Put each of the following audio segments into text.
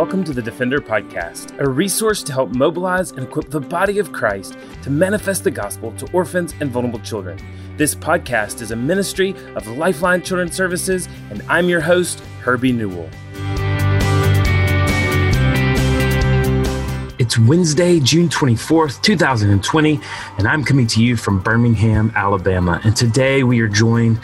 welcome to the Defender Podcast, a resource to help mobilize and equip the body of Christ to manifest the gospel to orphans and vulnerable children. This podcast is a ministry of Lifeline Children's Services, and I'm your host, Herbie Newell. It's Wednesday, June 24th, 2020, and I'm coming to you from Birmingham, Alabama. And today we are joined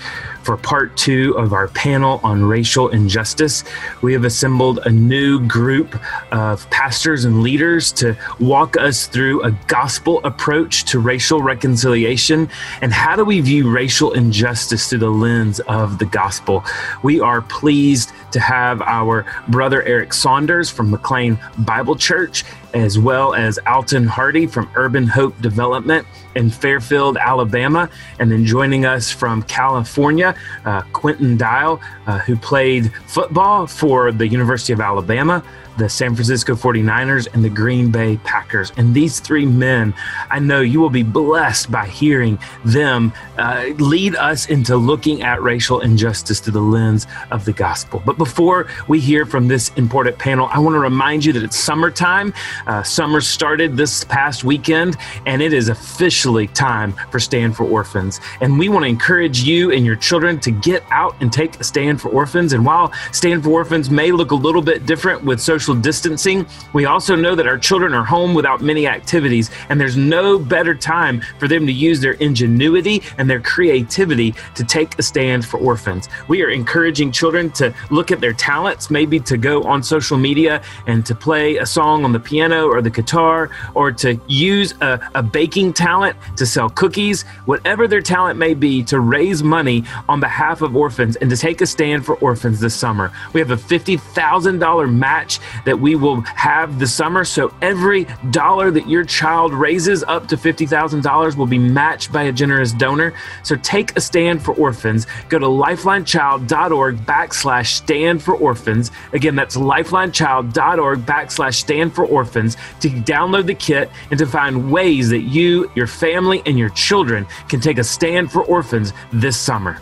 for part two of our panel on racial injustice. We have assembled a new group of pastors and leaders to walk us through a gospel approach to racial reconciliation and how do we view racial injustice through the lens of the gospel. We are pleased to have our brother Eric Saunders from McLean Bible Church as well as Alton Hardy from Urban Hope Development in Fairfield, Alabama. And then joining us from California, uh, Quinton Dial, uh, who played football for the University of Alabama the San Francisco 49ers and the Green Bay Packers. And these three men, I know you will be blessed by hearing them uh, lead us into looking at racial injustice through the lens of the gospel. But before we hear from this important panel, I want to remind you that it's summertime. Uh, summer started this past weekend, and it is officially time for Stand for Orphans. And we want to encourage you and your children to get out and take a stand for orphans. And while Stand for Orphans may look a little bit different with social distancing, we also know that our children are home without many activities, and there's no better time for them to use their ingenuity and their creativity to take a stand for orphans. We are encouraging children to look at their talents, maybe to go on social media and to play a song on the piano or the guitar, or to use a, a baking talent to sell cookies, whatever their talent may be, to raise money on behalf of orphans and to take a stand for orphans this summer. We have a $50,000 match that we will have this summer. So every dollar that your child raises up to $50,000 will be matched by a generous donor. So take a stand for orphans. Go to lifelinechild.org backslash stand for orphans. Again, that's lifelinechild.org backslash stand for orphans to download the kit and to find ways that you, your family, and your children can take a stand for orphans this summer.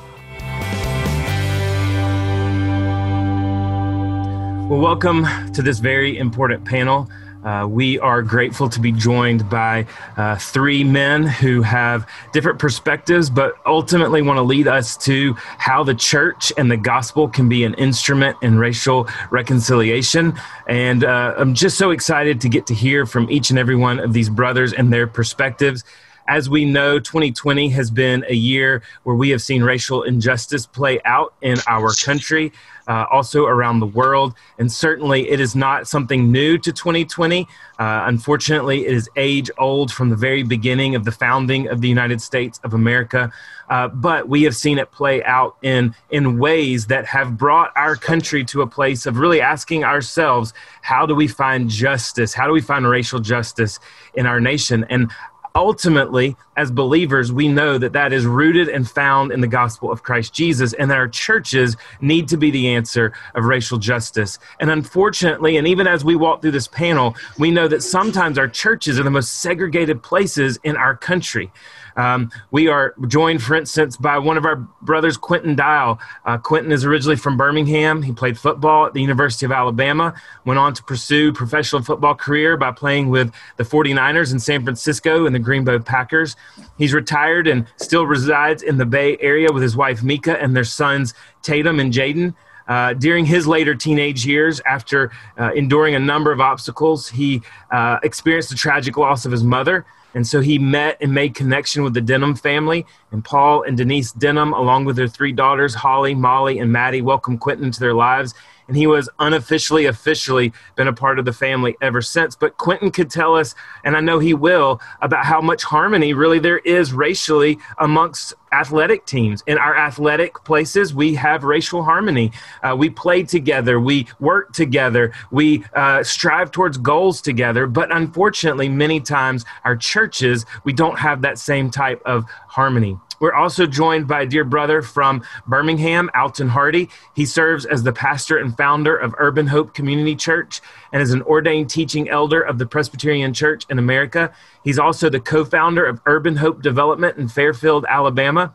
Well, welcome to this very important panel. Uh, we are grateful to be joined by uh, three men who have different perspectives, but ultimately want to lead us to how the church and the gospel can be an instrument in racial reconciliation. And uh, I'm just so excited to get to hear from each and every one of these brothers and their perspectives. As we know, 2020 has been a year where we have seen racial injustice play out in our country uh, also around the world. And certainly it is not something new to 2020. Uh, unfortunately, it is age old from the very beginning of the founding of the United States of America. Uh, but we have seen it play out in, in ways that have brought our country to a place of really asking ourselves how do we find justice? How do we find racial justice in our nation? And ultimately, as believers, we know that that is rooted and found in the gospel of Christ Jesus, and that our churches need to be the answer of racial justice. And unfortunately, and even as we walk through this panel, we know that sometimes our churches are the most segregated places in our country. Um, we are joined, for instance, by one of our brothers, Quinton Dial. Uh, Quinton is originally from Birmingham. He played football at the University of Alabama, went on to pursue professional football career by playing with the 49ers in San Francisco and the Green Bay Packers. He's retired and still resides in the Bay Area with his wife, Mika, and their sons, Tatum and Jaden. Uh, during his later teenage years, after uh, enduring a number of obstacles, he uh, experienced the tragic loss of his mother. And so he met and made connection with the Denham family. And Paul and Denise Denham, along with their three daughters, Holly, Molly, and Maddie, welcomed Quinton into their lives and he was unofficially, officially been a part of the family ever since. But Quinton could tell us, and I know he will, about how much harmony really there is racially amongst athletic teams. In our athletic places, we have racial harmony. Uh, we play together, we work together, we uh, strive towards goals together. But unfortunately, many times our churches, we don't have that same type of harmony. We're also joined by a dear brother from Birmingham, Alton Hardy. He serves as the pastor and founder of Urban Hope Community Church and is an ordained teaching elder of the Presbyterian Church in America. He's also the co founder of Urban Hope Development in Fairfield, Alabama.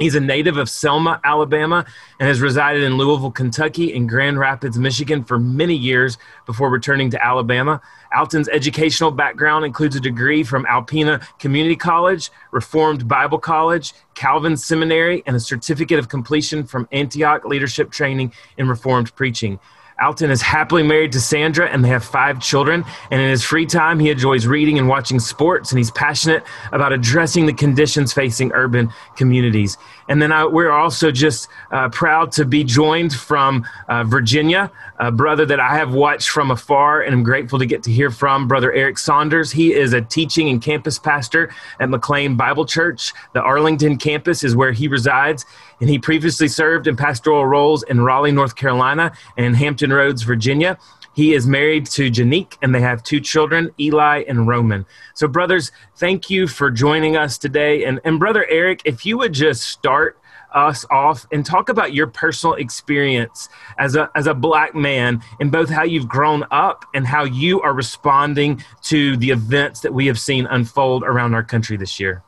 He's a native of Selma, Alabama, and has resided in Louisville, Kentucky, and Grand Rapids, Michigan for many years before returning to Alabama. Alton's educational background includes a degree from Alpena Community College, Reformed Bible College, Calvin Seminary, and a certificate of completion from Antioch Leadership Training in Reformed Preaching. Alton is happily married to Sandra and they have five children. And in his free time, he enjoys reading and watching sports, and he's passionate about addressing the conditions facing urban communities. And then I, we're also just uh, proud to be joined from uh, Virginia, a brother that I have watched from afar and I'm grateful to get to hear from, Brother Eric Saunders. He is a teaching and campus pastor at McLean Bible Church. The Arlington campus is where he resides and he previously served in pastoral roles in Raleigh, North Carolina, and Hampton Roads, Virginia. He is married to Janique, and they have two children, Eli and Roman. So, brothers, thank you for joining us today. And, and brother Eric, if you would just start us off and talk about your personal experience as a as a black man in both how you've grown up and how you are responding to the events that we have seen unfold around our country this year.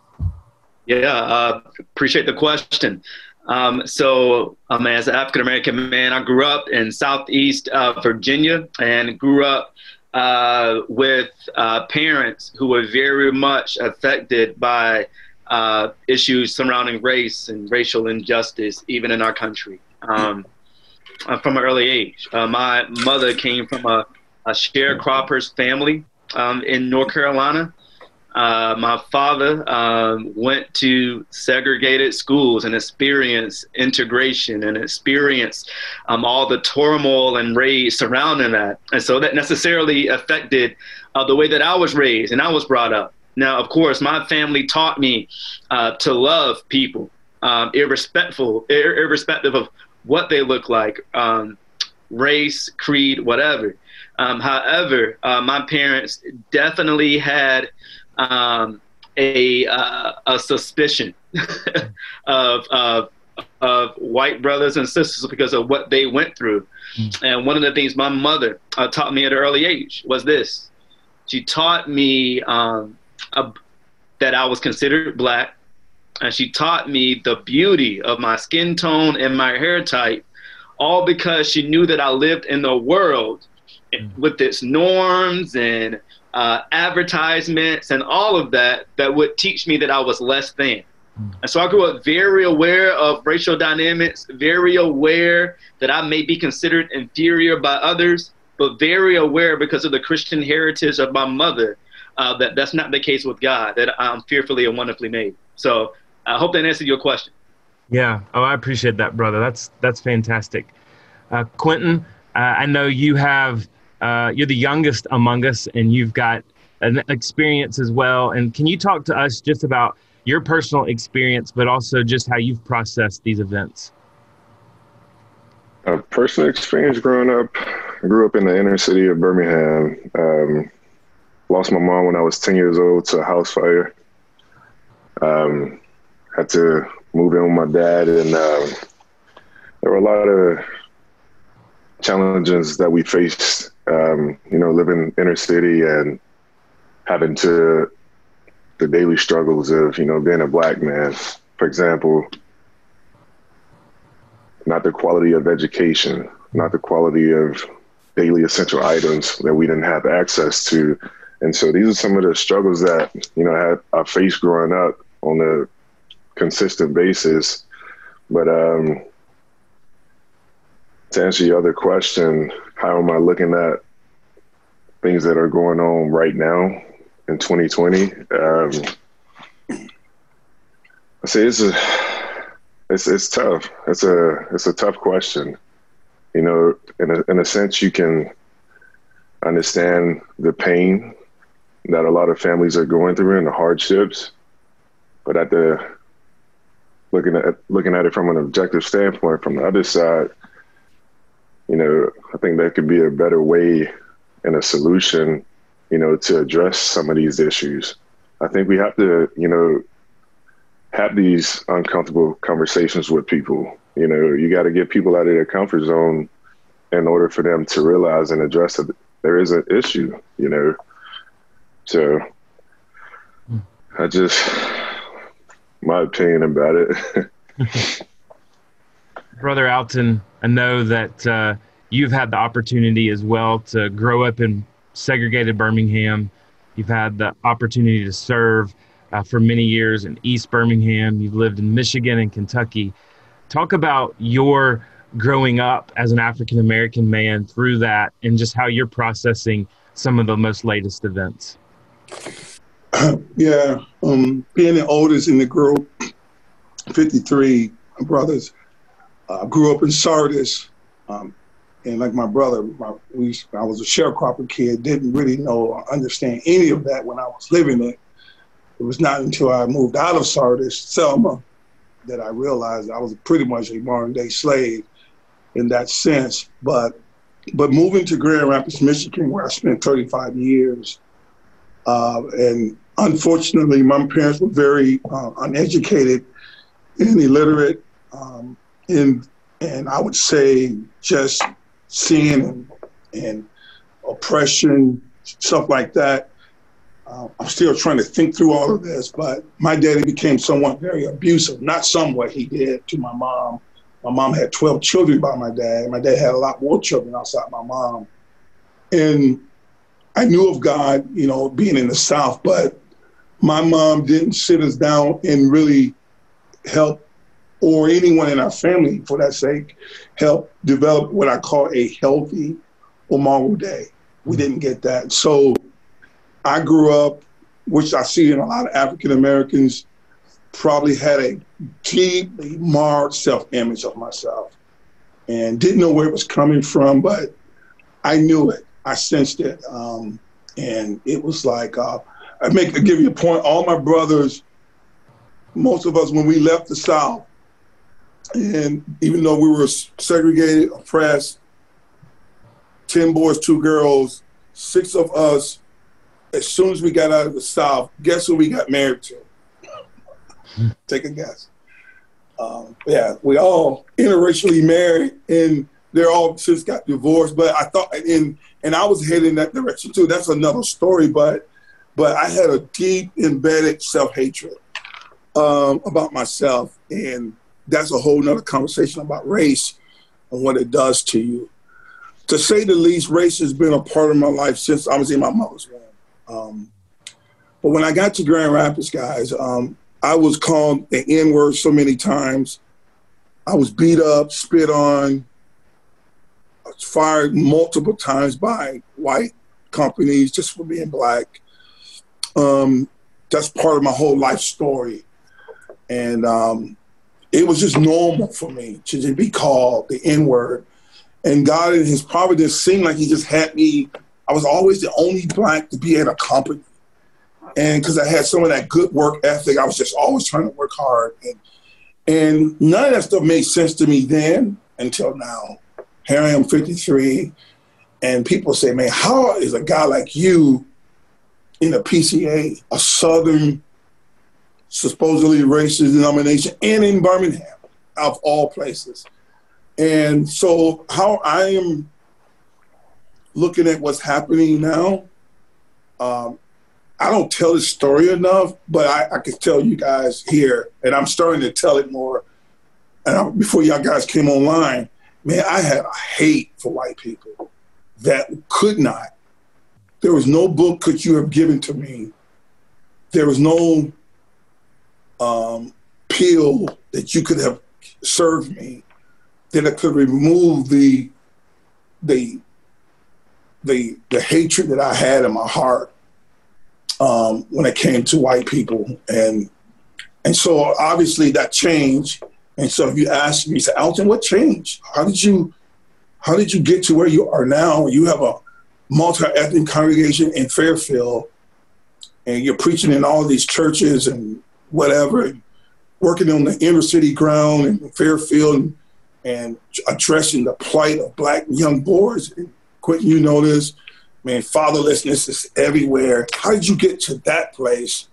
Yeah, uh, appreciate the question. Um, so, um, as an African American man, I grew up in Southeast uh, Virginia and grew up uh, with uh, parents who were very much affected by uh, issues surrounding race and racial injustice, even in our country, um, from an early age. Uh, my mother came from a, a sharecropper's family um, in North Carolina. Uh, my father um, went to segregated schools and experienced integration and experienced um, all the turmoil and rage surrounding that. And so that necessarily affected uh, the way that I was raised and I was brought up. Now, of course, my family taught me uh, to love people, um, irrespectful, ir- irrespective of what they look like, um, race, creed, whatever. Um, however, uh, my parents definitely had um, a uh, a suspicion of, of of white brothers and sisters because of what they went through. Mm. And one of the things my mother uh, taught me at an early age was this: she taught me um, that I was considered black, and she taught me the beauty of my skin tone and my hair type, all because she knew that I lived in the world mm. with its norms and uh, advertisements and all of that that would teach me that I was less than. And so I grew up very aware of racial dynamics, very aware that I may be considered inferior by others, but very aware because of the Christian heritage of my mother uh, that that's not the case with God, that I'm fearfully and wonderfully made. So I hope that answered your question. Yeah. Oh, I appreciate that, brother. That's that's fantastic. Uh, Quinton, uh, I know you have uh, you're the youngest among us, and you've got an experience as well. And can you talk to us just about your personal experience, but also just how you've processed these events? A personal experience growing up, I grew up in the inner city of Birmingham. Um, lost my mom when I was 10 years old to a house fire. Um, had to move in with my dad, and um, there were a lot of challenges that we faced um, you know, living inner city and having to the daily struggles of, you know, being a black man. For example, not the quality of education, not the quality of daily essential items that we didn't have access to. And so these are some of the struggles that, you know, I, had, I faced growing up on a consistent basis. But um, to answer your other question, how am I looking at things that are going on right now in 2020? Um, I say it's a, it's it's tough. It's a it's a tough question. You know, in a in a sense, you can understand the pain that a lot of families are going through and the hardships, but at the looking at looking at it from an objective standpoint, from the other side, you know, I think that could be a better way and a solution, you know, to address some of these issues. I think we have to, you know, have these uncomfortable conversations with people. You know, you got to get people out of their comfort zone in order for them to realize and address that there is an issue, you know. So hmm. I just, my opinion about it. Brother Alton, I know that uh, you've had the opportunity as well to grow up in segregated Birmingham. You've had the opportunity to serve uh, for many years in East Birmingham. You've lived in Michigan and Kentucky. Talk about your growing up as an African American man through that and just how you're processing some of the most latest events. Yeah, um, being the oldest in the group, 53 brothers, uh, grew up in Sardis. Um, and like my brother, my, we, I was a sharecropper kid, didn't really know or understand any of that when I was living it. It was not until I moved out of Sardis, Selma, that I realized I was pretty much a modern day slave in that sense. But but moving to Grand Rapids, Michigan, where I spent 35 years, uh, and unfortunately, my parents were very uh, uneducated and illiterate, um, and and I would say just seeing and, and oppression, stuff like that. Uh, I'm still trying to think through all of this, but my daddy became somewhat very abusive. Not somewhat, he did to my mom. My mom had 12 children by my dad. My dad had a lot more children outside my mom. And I knew of God, you know, being in the South, but my mom didn't sit us down and really help, or anyone in our family, for that sake, help develop what I call a healthy imago Dei. We didn't get that. So I grew up, which I see in a lot of African Americans, probably had a deeply marred self image of myself and didn't know where it was coming from, but I knew it. I sensed it. Um, and it was like, uh, I make I give you a point. All my brothers, most of us, when we left the South, and even though we were segregated, oppressed, 10 boys, two girls, six of us, as soon as we got out of the South, guess who we got married to? Take a guess. Um, yeah, we all interracially married, and they're all since got divorced. But I thought, and and I was heading that direction too. That's another story. But but I had a deep embedded self hatred um, about myself, and that's a whole nother conversation about race and what it does to you. To say the least, race has been a part of my life since I was in my mother's womb. Um, but when I got to Grand Rapids, guys, um, I was called the N word so many times. I was beat up, spit on, fired multiple times by white companies just for being black. Um, that's part of my whole life story. And um, it was just normal for me to just be called the N word. And God in his providence seemed like he just had me, I was always the only black to be at a company. And because I had some of that good work ethic, I was just always trying to work hard. And, and none of that stuff made sense to me then until now. Here I am, 53, and people say, man, how is a guy like you in a PCA, a Southern, supposedly racist denomination, and in Birmingham, of all places? And so, how I am looking at what's happening now, um, I don't tell this story enough, but I, I can tell you guys here, and I'm starting to tell it more. And I, before y'all guys came online, man, I had a hate for white people that could not. There was no book could you have given to me. There was no um, pill that you could have served me that it could remove the the the the hatred that I had in my heart um, when it came to white people, and and so obviously that changed and so if you ask me, say, Alton, what changed? How did you how did you get to where you are now? You have a multi-ethnic congregation in Fairfield, and you're preaching in all these churches and whatever, working on the inner city ground in Fairfield and, and addressing the plight of black young boys. And Quinton, you know this, man, fatherlessness is everywhere. How did you get to that place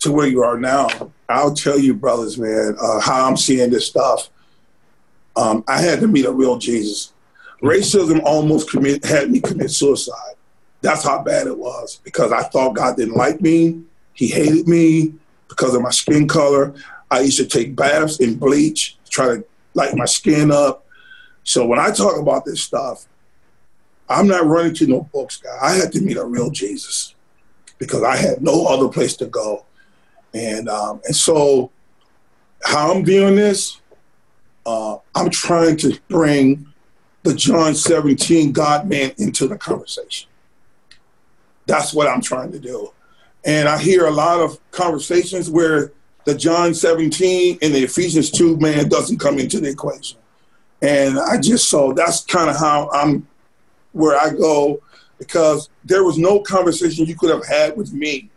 to where you are now? I'll tell you, brothers, man, uh, how I'm seeing this stuff. Um, I had to meet a real Jesus. Racism almost commit, had me commit suicide. That's how bad it was because I thought God didn't like me. He hated me because of my skin color. I used to take baths in bleach, try to light my skin up. So when I talk about this stuff, I'm not running to no books, guy. I had to meet a real Jesus because I had no other place to go. And um, and so how I'm viewing this, uh, I'm trying to bring the John 17 God man into the conversation. That's what I'm trying to do. And I hear a lot of conversations where the John 17 and the Ephesians 2 man doesn't come into the equation. And I just so that's kind of how I'm where I go because there was no conversation you could have had with me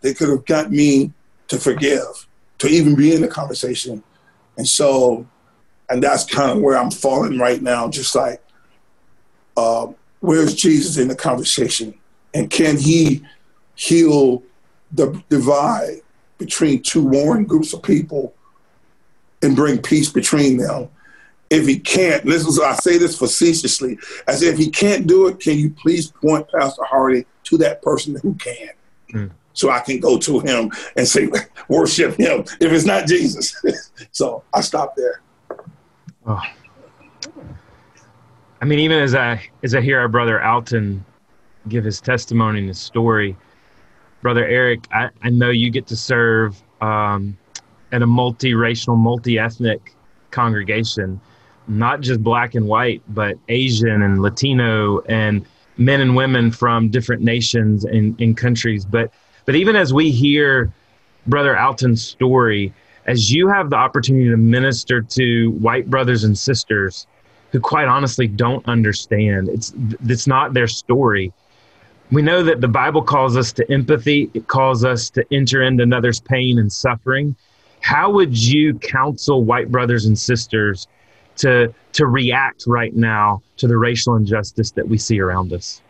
that could have got me to forgive, to even be in the conversation. And so, and that's kind of where I'm falling right now, just like, uh, where's Jesus in the conversation? And can he heal the divide between two warring groups of people and bring peace between them? if he can't, listen, I say this facetiously, as if he can't do it, can you please point Pastor Hardy to that person who can? Mm. So I can go to him and say, worship him if it's not Jesus. so I stop there. Oh. I mean, even as I as I hear our brother Alton give his testimony and his story, brother Eric, I, I know you get to serve um, at a multiracial, multi-ethnic congregation not just black and white, but Asian and Latino and men and women from different nations and, and countries. But but even as we hear Brother Alton's story, as you have the opportunity to minister to white brothers and sisters who quite honestly don't understand, it's it's not their story. We know that the Bible calls us to empathy, it calls us to enter into another's pain and suffering. How would you counsel white brothers and sisters to to react right now to the racial injustice that we see around us?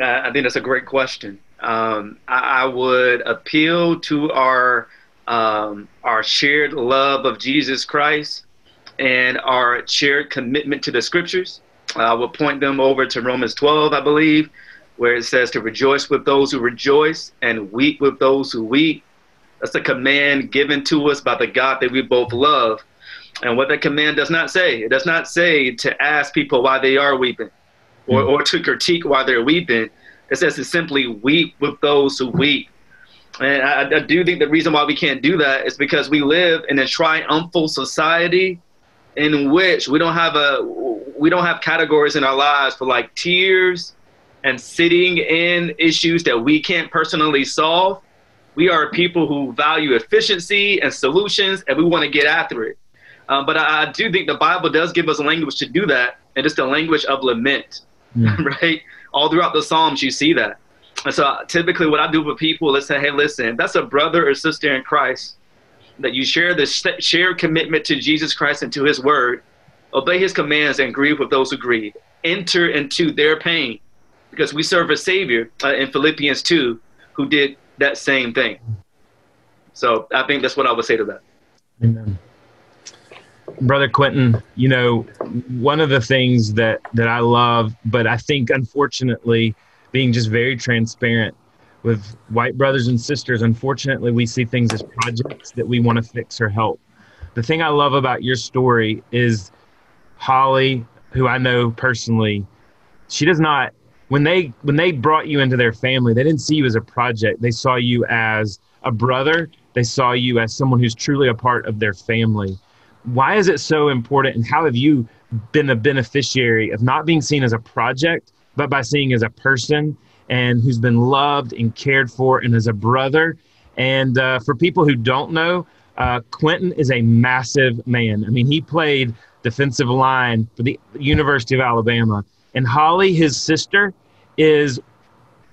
Uh, I think that's a great question. Um, I, I, would appeal to our um, our shared love of Jesus Christ and our shared commitment to the Scriptures. I will point them over to Romans 12, I believe, where it says to rejoice with those who rejoice and weep with those who weep. That's a command given to us by the God that we both love. And what that command does not say, it does not say to ask people why they are weeping or, mm. or to critique why they're weeping. It says to simply weep with those who weep. And I, I, do think the reason why we can't do that is because we live in a triumphal society in which we don't have a we don't have categories in our lives for like tears and sitting in issues that we can't personally solve we are people who value efficiency and solutions, and we want to get after it. Um, but I, I, do think the Bible does give us a language to do that, and it's the language of lament, mm. right? All throughout the Psalms, you see that. And so typically, what I do with people is say, hey, listen, that's a brother or sister in Christ that you share this shared commitment to Jesus Christ and to His Word, obey His commands, and grieve with those who grieve. Enter into their pain, because we serve a Savior uh, in Philippians 2 who did that same thing. So I think that's what I would say to that. Amen. Brother Quinton, you know, one of the things that, that I love, but I think unfortunately, being just very transparent with white brothers and sisters, unfortunately, we see things as projects that we want to fix or help. The thing I love about your story is Holly, who I know personally, she does not when they when they brought you into their family, they didn't see you as a project. They saw you as a brother. They saw you as someone who's truly a part of their family. Why is it so important, and how have you been a beneficiary of not being seen as a project, but by seeing as a person and who's been loved and cared for, and as a brother? And uh, for people who don't know, uh, Quinton is a massive man. I mean, he played defensive line for the University of Alabama and Holly, his sister, is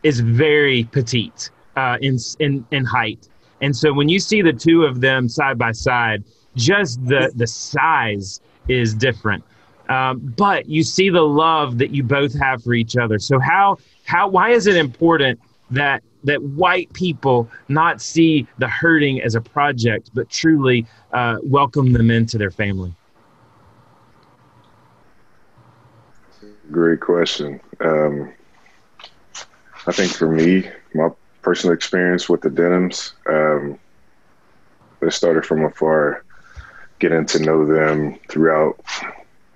is very petite uh, in in in height. And so when you see the two of them side by side, just the the size is different. Um, but you see the love that you both have for each other. So how how why is it important that that white people not see the hurting as a project, but truly uh, welcome them into their family? Great question. Um, I think for me, my personal experience with the Denhams, um, it started from afar, getting to know them throughout.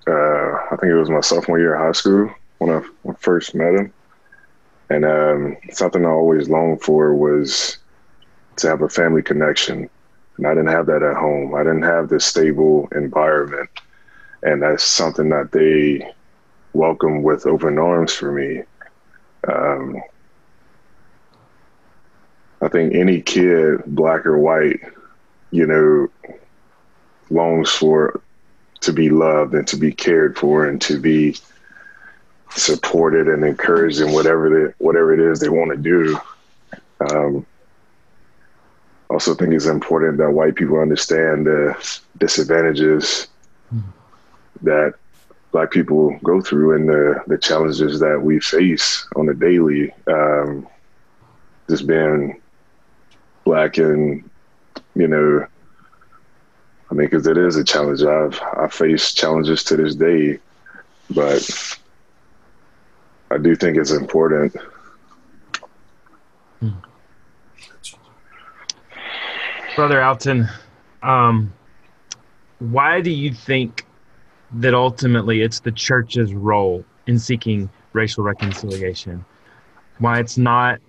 Uh, I think it was my sophomore year of high school when I, first met him, and um, something I always longed for was to have a family connection, and I didn't have that at home. I didn't have this stable environment, and that's something that they welcome with open arms for me. Um, I think any kid, black or white, you know, longs for to be loved and to be cared for and to be supported and encouraged in whatever they, whatever it is they want to do. Um, also think it's important that white people understand the disadvantages mm. that black people go through and the, the challenges that we face on a daily. Um, just being black and, you know, I mean, because it is a challenge. I've I face challenges to this day, but I do think it's important. Hmm. Brother Alton, um, why do you think that ultimately it's the church's role in seeking racial reconciliation. Why it's not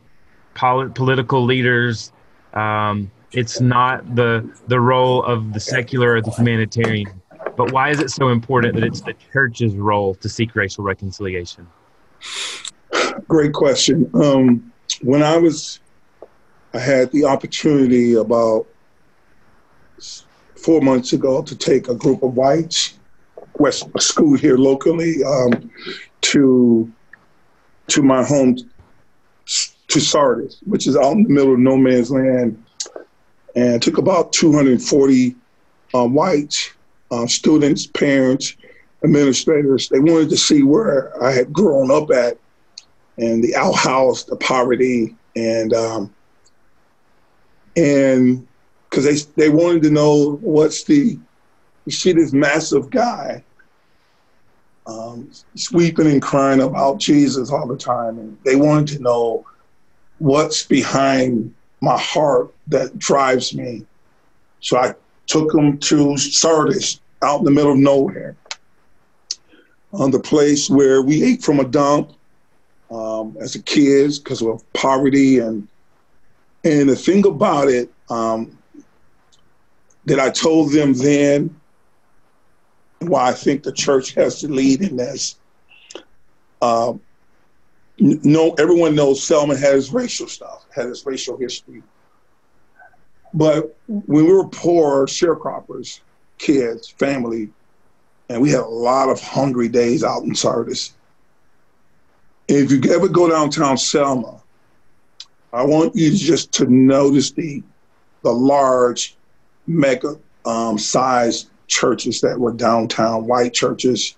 polit- political leaders, um, it's not the the role of the secular or the humanitarian, but why is it so important that it's the church's role to seek racial reconciliation? Great question. Um, when I was, I had the opportunity about four months ago to take a group of whites West School here locally um, to to my home to Sardis, which is out in the middle of no man's land, and took about 240 um, white uh, students, parents, administrators. They wanted to see where I had grown up at, and the outhouse, the poverty, and um, and because they they wanted to know what's the you see this massive guy um, sweeping and crying about Jesus all the time. And they wanted to know what's behind my heart that drives me. So I took them to Sardis, out in the middle of nowhere, on the place where we ate from a dump um, as a kids because of poverty and and the thing about it um, that I told them then why I think the church has to lead in this. Uh, no, everyone knows Selma has racial stuff, has its racial history. But when we were poor sharecroppers, kids, family, and we had a lot of hungry days out in Sardis. if you ever go downtown Selma, I want you just to notice the the large mega um, size churches that were downtown, white churches.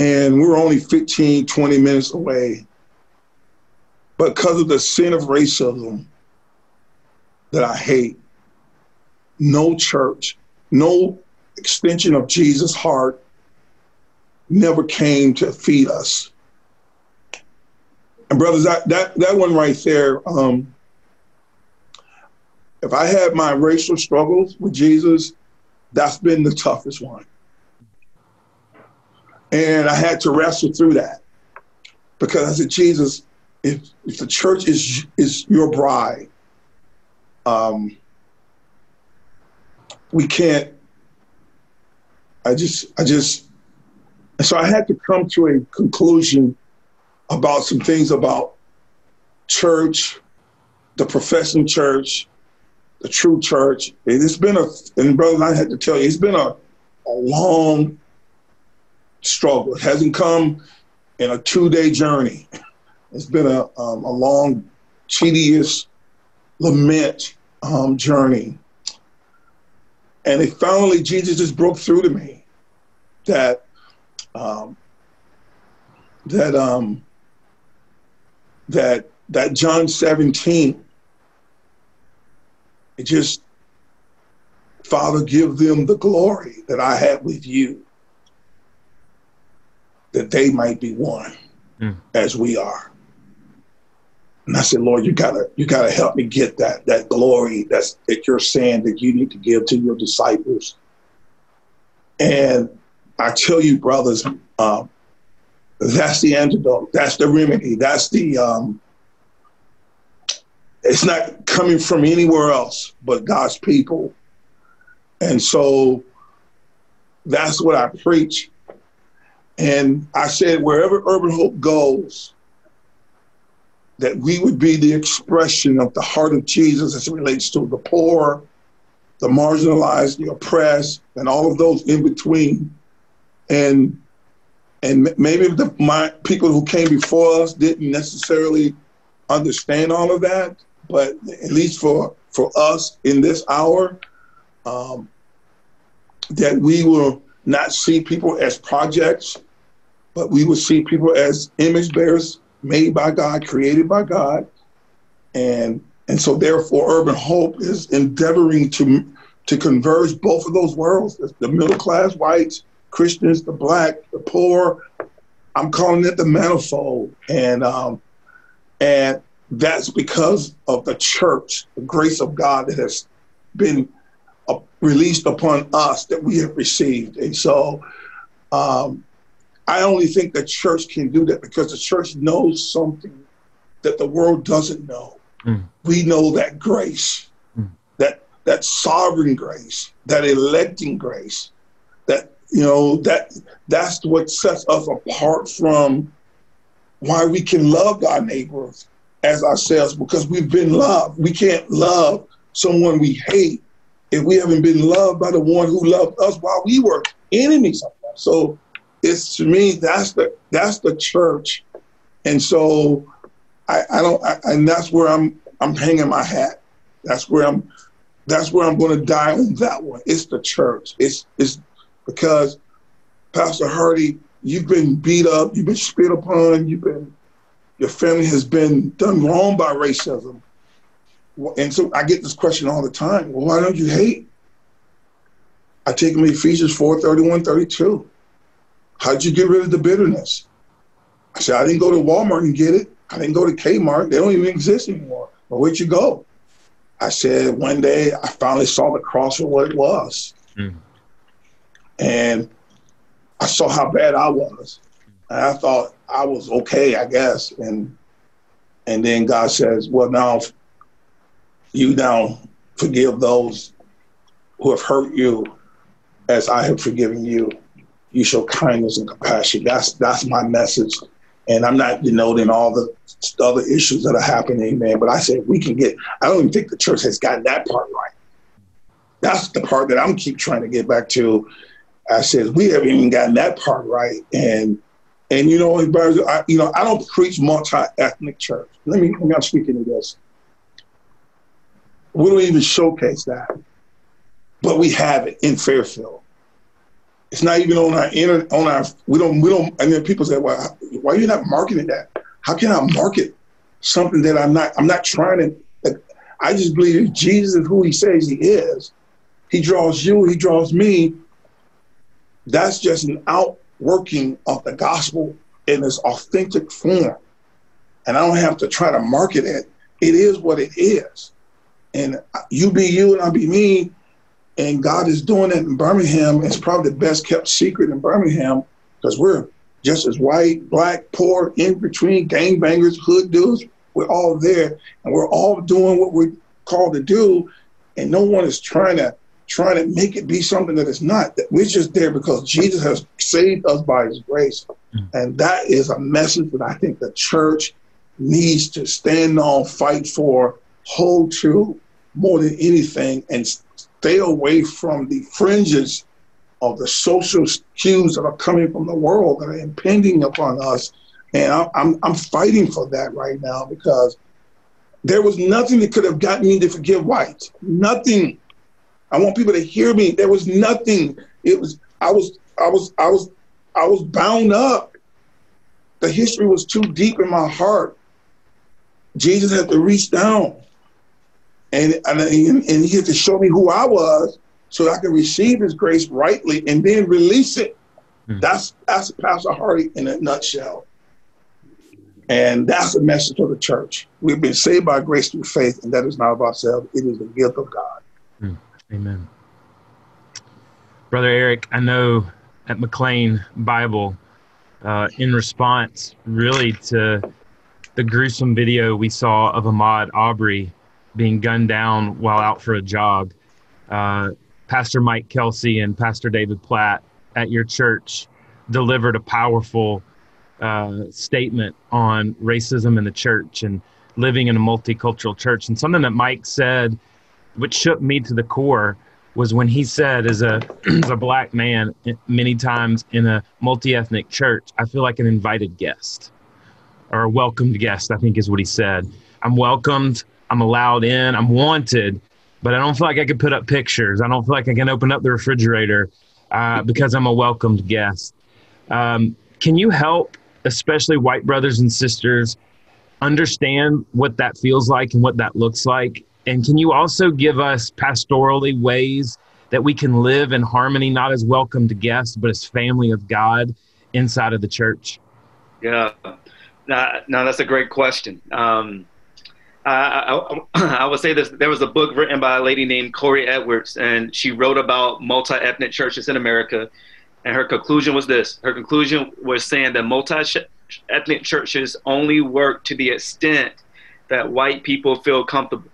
And we were only 15, 20 minutes away. But because of the sin of racism that I hate, no church, no extension of Jesus' heart never came to feed us. And brothers, that that, that one right there, um, if I had my racial struggles with Jesus, that's been the toughest one. And I had to wrestle through that because I said, Jesus, if, if the church is is your bride, um, we can't. I just, I just, and so I had to come to a conclusion about some things about church, the professing church, the true church. It's been a, and brother, I had to tell you, it's been a, a long struggle. It hasn't come in a two-day journey. It's been a, um, a long, tedious lament um, journey. And it finally, Jesus just broke through to me that um, that um, that that John 17 and just, Father, give them the glory that I had with you, that they might be one mm. as we are. And I said, Lord, you gotta, you gotta help me get that, that glory that's that you're saying that you need to give to your disciples. And I tell you, brothers, um, that's the antidote. That's the remedy. That's the um, it's not coming from anywhere else but God's people. And so that's what I preach. And I said, wherever Urban Hope goes, that we would be the expression of the heart of Jesus as it relates to the poor, the marginalized, the oppressed, and all of those in between. And and maybe the my people who came before us didn't necessarily understand all of that, but at least for for us in this hour, um, that we will not see people as projects, but we will see people as image bearers made by God, created by God, and and so therefore, Urban Hope is endeavoring to to converge both of those worlds: the middle class whites, Christians, the black, the poor. I'm calling it the manifold, and um, and that's because of the church, the grace of God that has been uh, released upon us that we have received. And so um, I only think the church can do that because the church knows something that the world doesn't know. Mm. We know that grace, mm. that that sovereign grace, that electing grace, that you know that that's what sets us apart from why we can love our neighbors as ourselves because we've been loved. We can't love someone we hate if we haven't been loved by the one who loved us while we were enemies. So it's to me that's the that's the church, and so I, I don't I, and that's where I'm I'm hanging my hat. That's where I'm that's where I'm going to die on that one. It's the church. It's it's because Pastor Hardy, you've been beat up, you've been spit upon, you've been your family has been done wrong by racism. And so I get this question all the time. Well, why don't you hate? I take them Ephesians 4, 31, 32. How'd you get rid of the bitterness? I said, I didn't go to Walmart and get it. I didn't go to Kmart. They don't even exist anymore. Well, where'd you go? I said, one day I finally saw the cross for what it was. Mm. And I saw how bad I was. And I thought, I was okay, I guess. And and then God says, Well now you now forgive those who have hurt you as I have forgiven you. You show kindness and compassion. That's that's my message. And I'm not denoting all the other issues that are happening, man. But I said we can get I don't even think the church has gotten that part right. That's the part that I'm keep trying to get back to. I said we haven't even gotten that part right. And and you know, I, you know, I don't preach multi-ethnic church. Let me, let me speak into this. We don't even showcase that, but we have it in Fairfield. It's not even on our inner, on our. We don't, we don't. And then people say, "Well, why are you not marketing that? How can I market something that I'm not? I'm not trying to. Like, I just believe Jesus who He says He is. He draws you. He draws me. That's just an outworking of the gospel in its authentic form. And I don't have to try to market it. It is what it is. And you be you and I'll be me. And God is doing it in Birmingham. It's probably the best kept secret in Birmingham because we're just as white, black, poor, in between, gangbangers, hood dudes. We're all there and we're all doing what we're called to do. And no one is trying to trying to make it be something that it's not. That we're just there because Jesus has saved us by his grace. Mm. And that is a message that I think the church needs to stand on, fight for, hold to more than anything, and stay away from the fringes of the social cues that are coming from the world that are impending upon us. And I'm, I'm, I'm fighting for that right now because there was nothing that could have gotten me to forgive whites. Nothing I want people to hear me. There was nothing. It was I was I was I was I was bound up. The history was too deep in my heart. Jesus had to reach down, and and, and he had to show me who I was, so I could receive His grace rightly and then release it. Mm. That's that's Pastor Hardy in a nutshell. And that's the message of the church. We've been saved by grace through faith, and that is not of ourselves. It is the gift of God. Mm, amen. Brother Eric, I know at McLean Bible, uh, in response really to the gruesome video we saw of Ahmaud Arbery being gunned down while out for a jog, uh, Pastor Mike Kelsey and Pastor David Platt at your church delivered a powerful uh, statement on racism in the church and living in a multicultural church. And something that Mike said, which shook me to the core, was when he said, as a, as a black man, many times in a multi ethnic church, I feel like an invited guest or a welcomed guest, I think is what he said. I'm welcomed, I'm allowed in, I'm wanted, but I don't feel like I can put up pictures. I don't feel like I can open up the refrigerator uh, because I'm a welcomed guest. Um, can you help, especially white brothers and sisters, understand what that feels like and what that looks like? And can you also give us pastorally ways that we can live in harmony, not as welcomed guests, but as family of God inside of the church? Yeah, no, no that's a great question. Um, I, I, would say this. There was a book written by a lady named Korie Edwards, and she wrote about multi-ethnic churches in America. And her conclusion was this: her conclusion was saying that multi-ethnic churches only work to the extent that white people feel comfortable.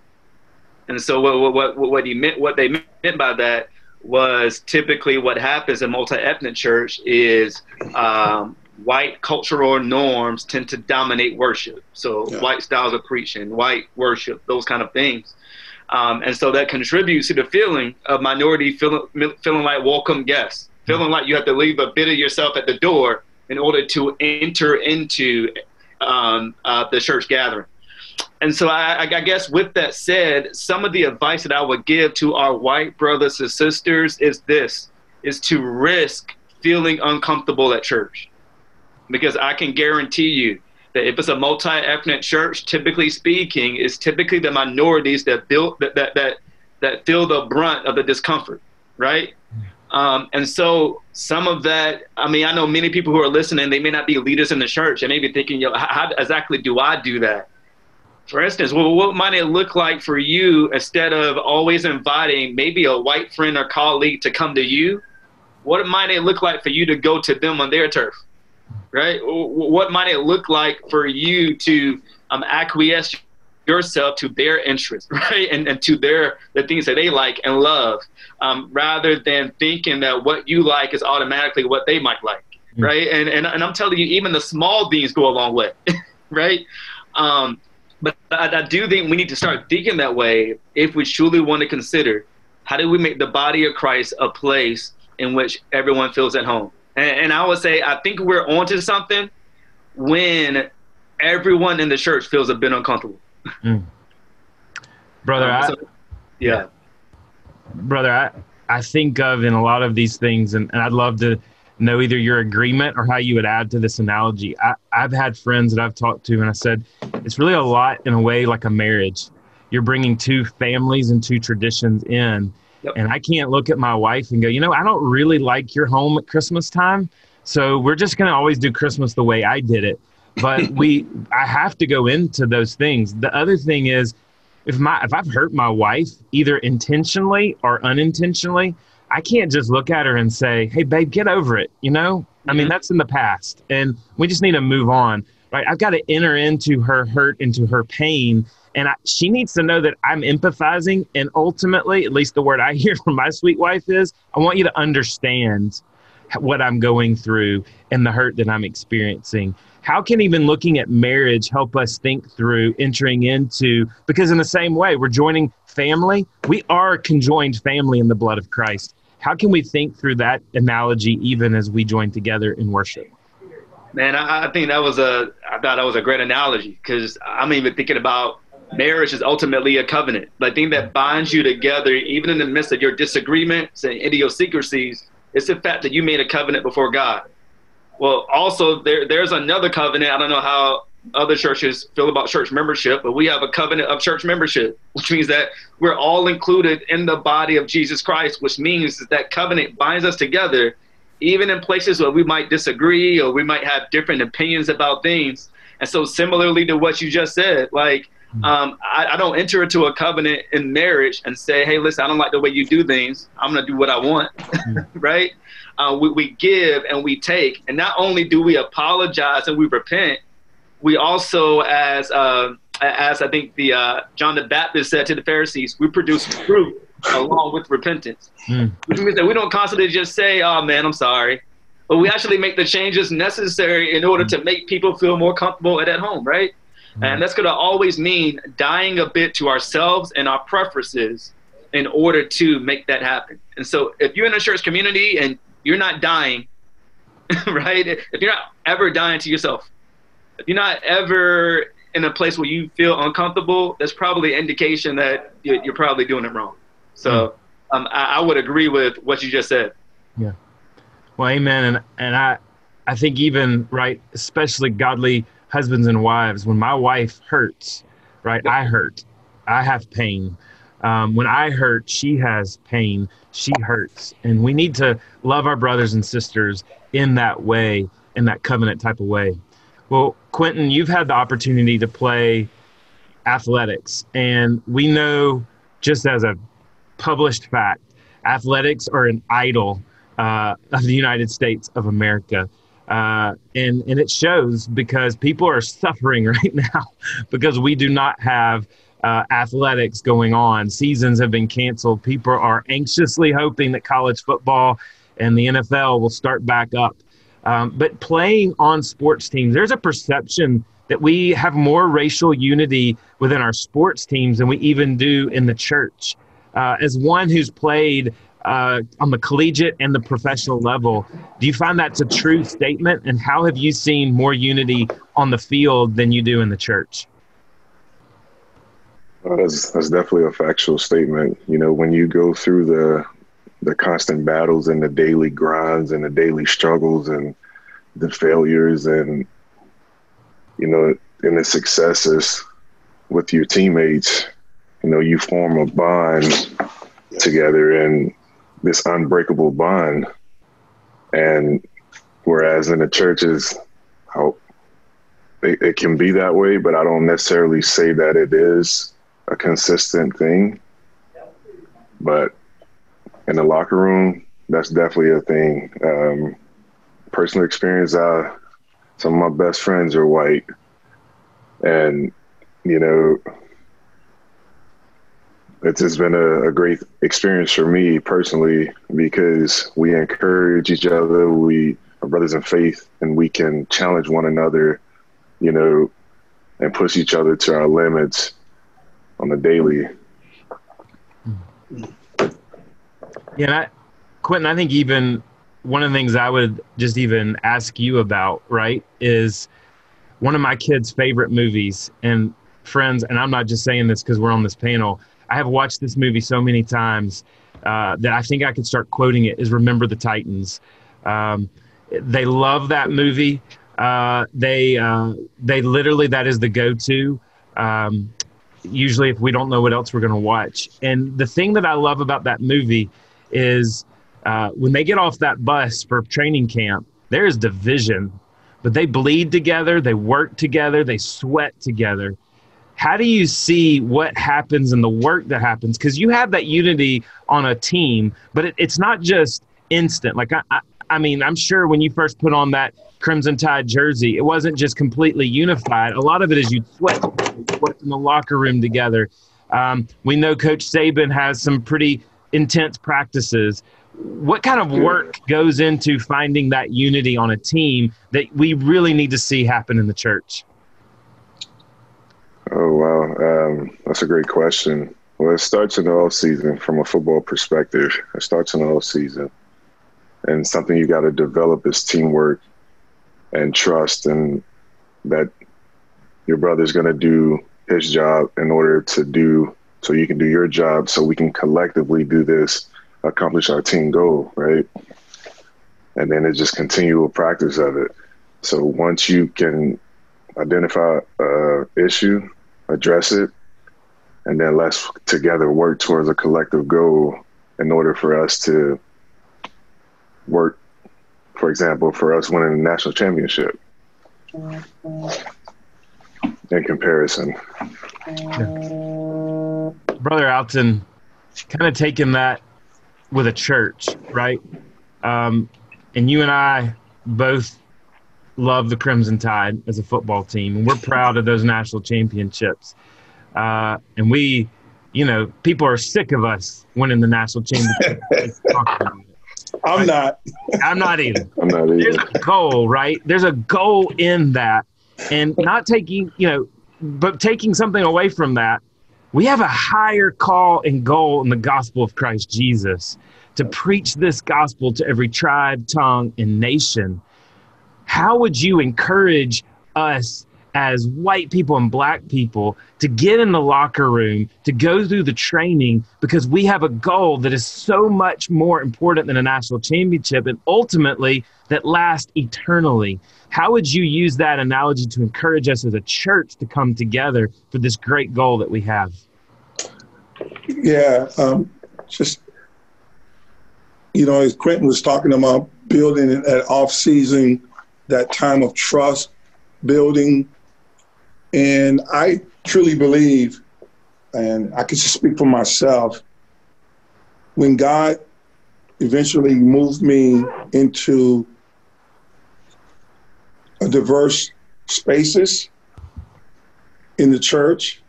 And so, what what what he meant, what they meant by that was typically what happens in multi-ethnic church is um, white cultural norms tend to dominate worship. So yeah. white styles of preaching, white worship, those kind of things. Um, and so that contributes to the feeling of minority feeling, feeling like welcome guests, feeling like you have to leave a bit of yourself at the door in order to enter into um, uh, the church gathering. And so I, I, guess with that said, some of the advice that I would give to our white brothers and sisters is this, is to risk feeling uncomfortable at church because I can guarantee you that if it's a multi-ethnic church, typically speaking, it's typically the minorities that build that that that, that feel the brunt of the discomfort, right? Um, and so some of that, I mean, I know many people who are listening, they may not be leaders in the church, and may be thinking, Yo, how exactly do I do that? For instance, well, what might it look like for you instead of always inviting maybe a white friend or colleague to come to you? What might it look like for you to go to them on their turf? Right? What might it look like for you to um, acquiesce yourself to their interests, right? And, and to their the things that they like and love, um, rather than thinking that what you like is automatically what they might like, mm-hmm. right? And, and and I'm telling you, even the small things go a long way, right? Um, but I, I do think we need to start thinking that way if we truly want to consider how do we make the body of Christ a place in which everyone feels at home. And, and I would say I think we're onto something when everyone in the church feels a bit uncomfortable. Mm. Brother, um, so, I, yeah. Brother, I, I think of in a lot of these things, and, and I'd love to know either your agreement or how you would add to this analogy. I, I've had friends that I've talked to, and I said, it's really a lot in a way like a marriage. You're bringing two families and two traditions in Yep. And I can't look at my wife and go, you know, I don't really like your home at Christmas time. So we're just going to always do Christmas the way I did it. But we, I have to go into those things. The other thing is, if my if I've hurt my wife either intentionally or unintentionally, I can't just look at her and say, "Hey, babe, get over it." You know, mm-hmm. I mean, that's in the past, and we just need to move on. Right? I've got to enter into her hurt, into her pain, and I, she needs to know that I'm empathizing. And ultimately, at least the word I hear from my sweet wife is, I want you to understand what I'm going through and the hurt that I'm experiencing. How can even looking at marriage help us think through entering into, because in the same way, we're joining family, we are conjoined family in the blood of Christ. How can we think through that analogy even as we join together in worship? Man, I, I think that was a, I thought that was a great analogy because I'm even thinking about marriage is ultimately a covenant. The thing that binds you together, even in the midst of your disagreements and idiosyncrasies, is the fact that you made a covenant before God. Well, also there, there's another covenant. I don't know how other churches feel about church membership, but we have a covenant of church membership, which means that we're all included in the body of Jesus Christ, which means that covenant binds us together, even in places where we might disagree or we might have different opinions about things And so, similarly to what you just said, like, hmm. um, I, I, don't enter into a covenant in marriage and say, hey, listen, I don't like the way you do things. I'm going to do what I want, hmm. right? Uh, we, we give and we take. And not only do we apologize and we repent, we also, as uh, as I think the uh, John the Baptist said to the Pharisees, we produce fruit along with repentance. Mm. Which means that we don't constantly just say, "Oh man, I'm sorry," but we actually make the changes necessary in order mm. to make people feel more comfortable at, at home, right? Mm. And that's going to always mean dying a bit to ourselves and our preferences in order to make that happen. And so, if you're in a church community and you're not dying, right? If you're not ever dying to yourself, if you're not ever in a place where you feel uncomfortable, that's probably an indication that you're probably doing it wrong. So hmm. um, I, I, would agree with what you just said. Yeah. Well, amen. And, and I, I think even, right, especially godly husbands and wives, when my wife hurts, right, I hurt. I have pain. Um, when I hurt, she has pain. She hurts. And we need to love our brothers and sisters in that way, in that covenant type of way. Well, Quinton, you've had the opportunity to play athletics, and we know just as a published fact, athletics are an idol uh, of the United States of America. Uh, and, and it shows because people are suffering right now because we do not have uh, athletics going on. Seasons have been canceled. People are anxiously hoping that college football and the NFL will start back up. Um, but playing on sports teams, there's a perception that we have more racial unity within our sports teams than we even do in the church. Uh, as one who's played uh, on the collegiate and the professional level, do you find that's a true statement? And how have you seen more unity on the field than you do in the church? Uh, that's, that's definitely a factual statement. You know, when you go through the the constant battles and the daily grinds and the daily struggles and the failures and you know and the successes with your teammates you know you form a bond together and this unbreakable bond and whereas in the churches how it, it can be that way but i don't necessarily say that it is a consistent thing but in the locker room, that's definitely a thing. Um, personal experience, uh, some of my best friends are white. And, you know, it's just been a, a, great experience for me personally because we encourage each other. We are brothers in faith and we can challenge one another, you know, and push each other to our limits on the daily. Yeah, I, Quinton, I think even one of the things I would just even ask you about, right, is one of my kids' favorite movies. And friends, and I'm not just saying this because we're on this panel. I have watched this movie so many times uh, that I think I could start quoting it. Is Remember the Titans? Um, they love that movie. Uh, they uh, they literally that is the go-to. Um, usually, if we don't know what else we're going to watch, and the thing that I love about that movie is uh, when they get off that bus for training camp, there is division, but they bleed together, they work together, they sweat together. How do you see what happens and the work that happens? Because you have that unity on a team, but it, it's not just instant. Like I, I, I mean, I'm sure when you first put on that Crimson Tide jersey, it wasn't just completely unified. A lot of it is you sweat, sweat in the locker room together. Um, we know Coach Saban has some pretty intense practices what kind of work goes into finding that unity on a team that we really need to see happen in the church? Oh wow, um, that's a great question. Well, it starts in the off season from a football perspective. It starts in the off season, and something you got to develop is teamwork and trust, and that your brother's going to do his job in order to do so you can do your job so we can collectively do this, accomplish our team goal, right? And then it's just continual practice of it. So once you can identify a issue, address it, and then let's together work towards a collective goal in order for us to work, for example, for us winning the national championship. in comparison. Brother Alton, kind of taking that with a church, right? Um, and you and I both love the Crimson Tide as a football team, and we're proud of those national championships. Uh, and we, you know, people are sick of us winning the national championship. I'm not. I'm not either. I'm not either. There's a goal, right? There's a goal in that, and not taking, you know, but taking something away from that. We have a higher call and goal in the gospel of Christ Jesus to preach this gospel to every tribe, tongue, and nation. How would you encourage us as white people and black people to get in the locker room, to go through the training, because we have a goal that is so much more important than a national championship and ultimately that lasts eternally. How would you use that analogy to encourage us as a church to come together for this great goal that we have? Yeah, um, just you know, as Quinton was talking about building that off season, that time of trust building. And I truly believe, and I can just speak for myself, when God eventually moved me into a diverse spaces in the church,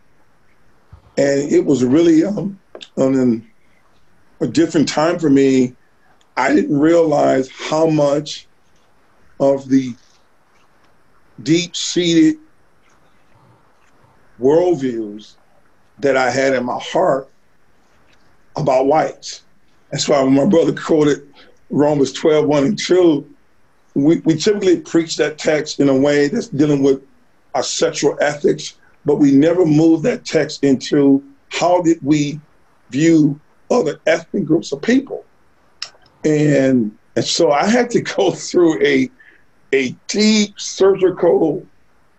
and it was really um, on a different time for me I didn't realize how much of the deep seated worldviews that I had in my heart about whites. That's why when my brother quoted Romans 12, 1 and 2, we, we typically preach that text in a way that's dealing with our sexual ethics, but we never move that text into how did we view other ethnic groups of people. And, and so I had to go through a, a deep surgical,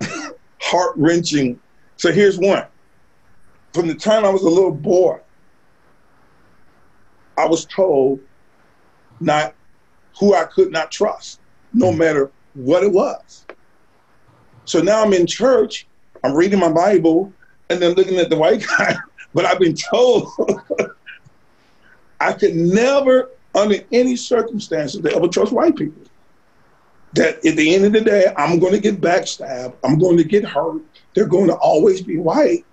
heart wrenching. So here's one. From the time I was a little boy, I was told not who I could not trust, no hmm. matter what it was. So now I'm in church, I'm reading my Bible, and then looking at the white guy, but I've been told I could never under any circumstances ever trust white people. That at the end of the day, I'm going to get backstabbed. I'm going to get hurt. They're going to always be white.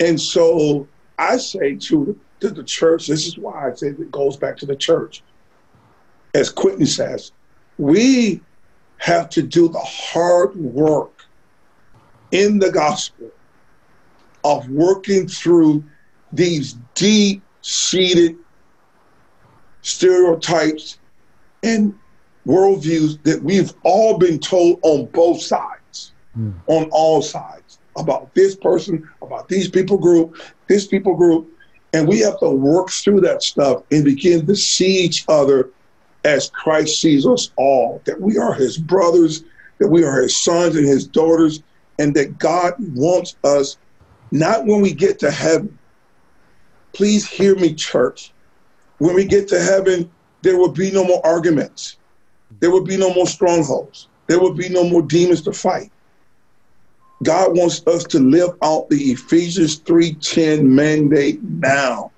And so I say to the, to the church, this is why I say it goes back to the church. As Quinton says, we have to do the hard work in the gospel of working through these deep seated stereotypes and worldviews that we've all been told on both sides, mm. on all sides, about this person, about these people group, this people group. And we have to work through that stuff and begin to see each other as Christ sees us all, that we are his brothers, that we are his sons and his daughters, and that God wants us, not when we get to heaven. Please hear me, church when we get to heaven, there will be no more arguments. There will be no more strongholds. There will be no more demons to fight. God wants us to live out the Ephesians 3:10 mandate now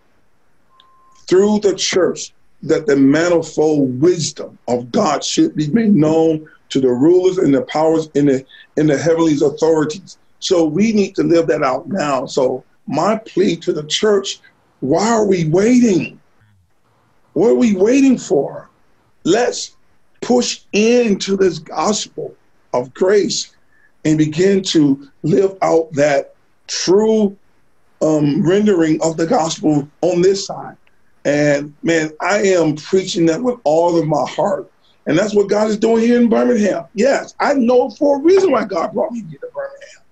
through the church that the manifold wisdom of God should be made known to the rulers and the powers in the in the heavenly authorities. So we need to live that out now. So my plea to the church, why are we waiting? What are we waiting for? Let's push into this gospel of grace and begin to live out that true um, rendering of the gospel on this side. And man, I am preaching that with all of my heart. And that's what God is doing here in Birmingham. Yes, I know for a reason why God brought me here to Birmingham.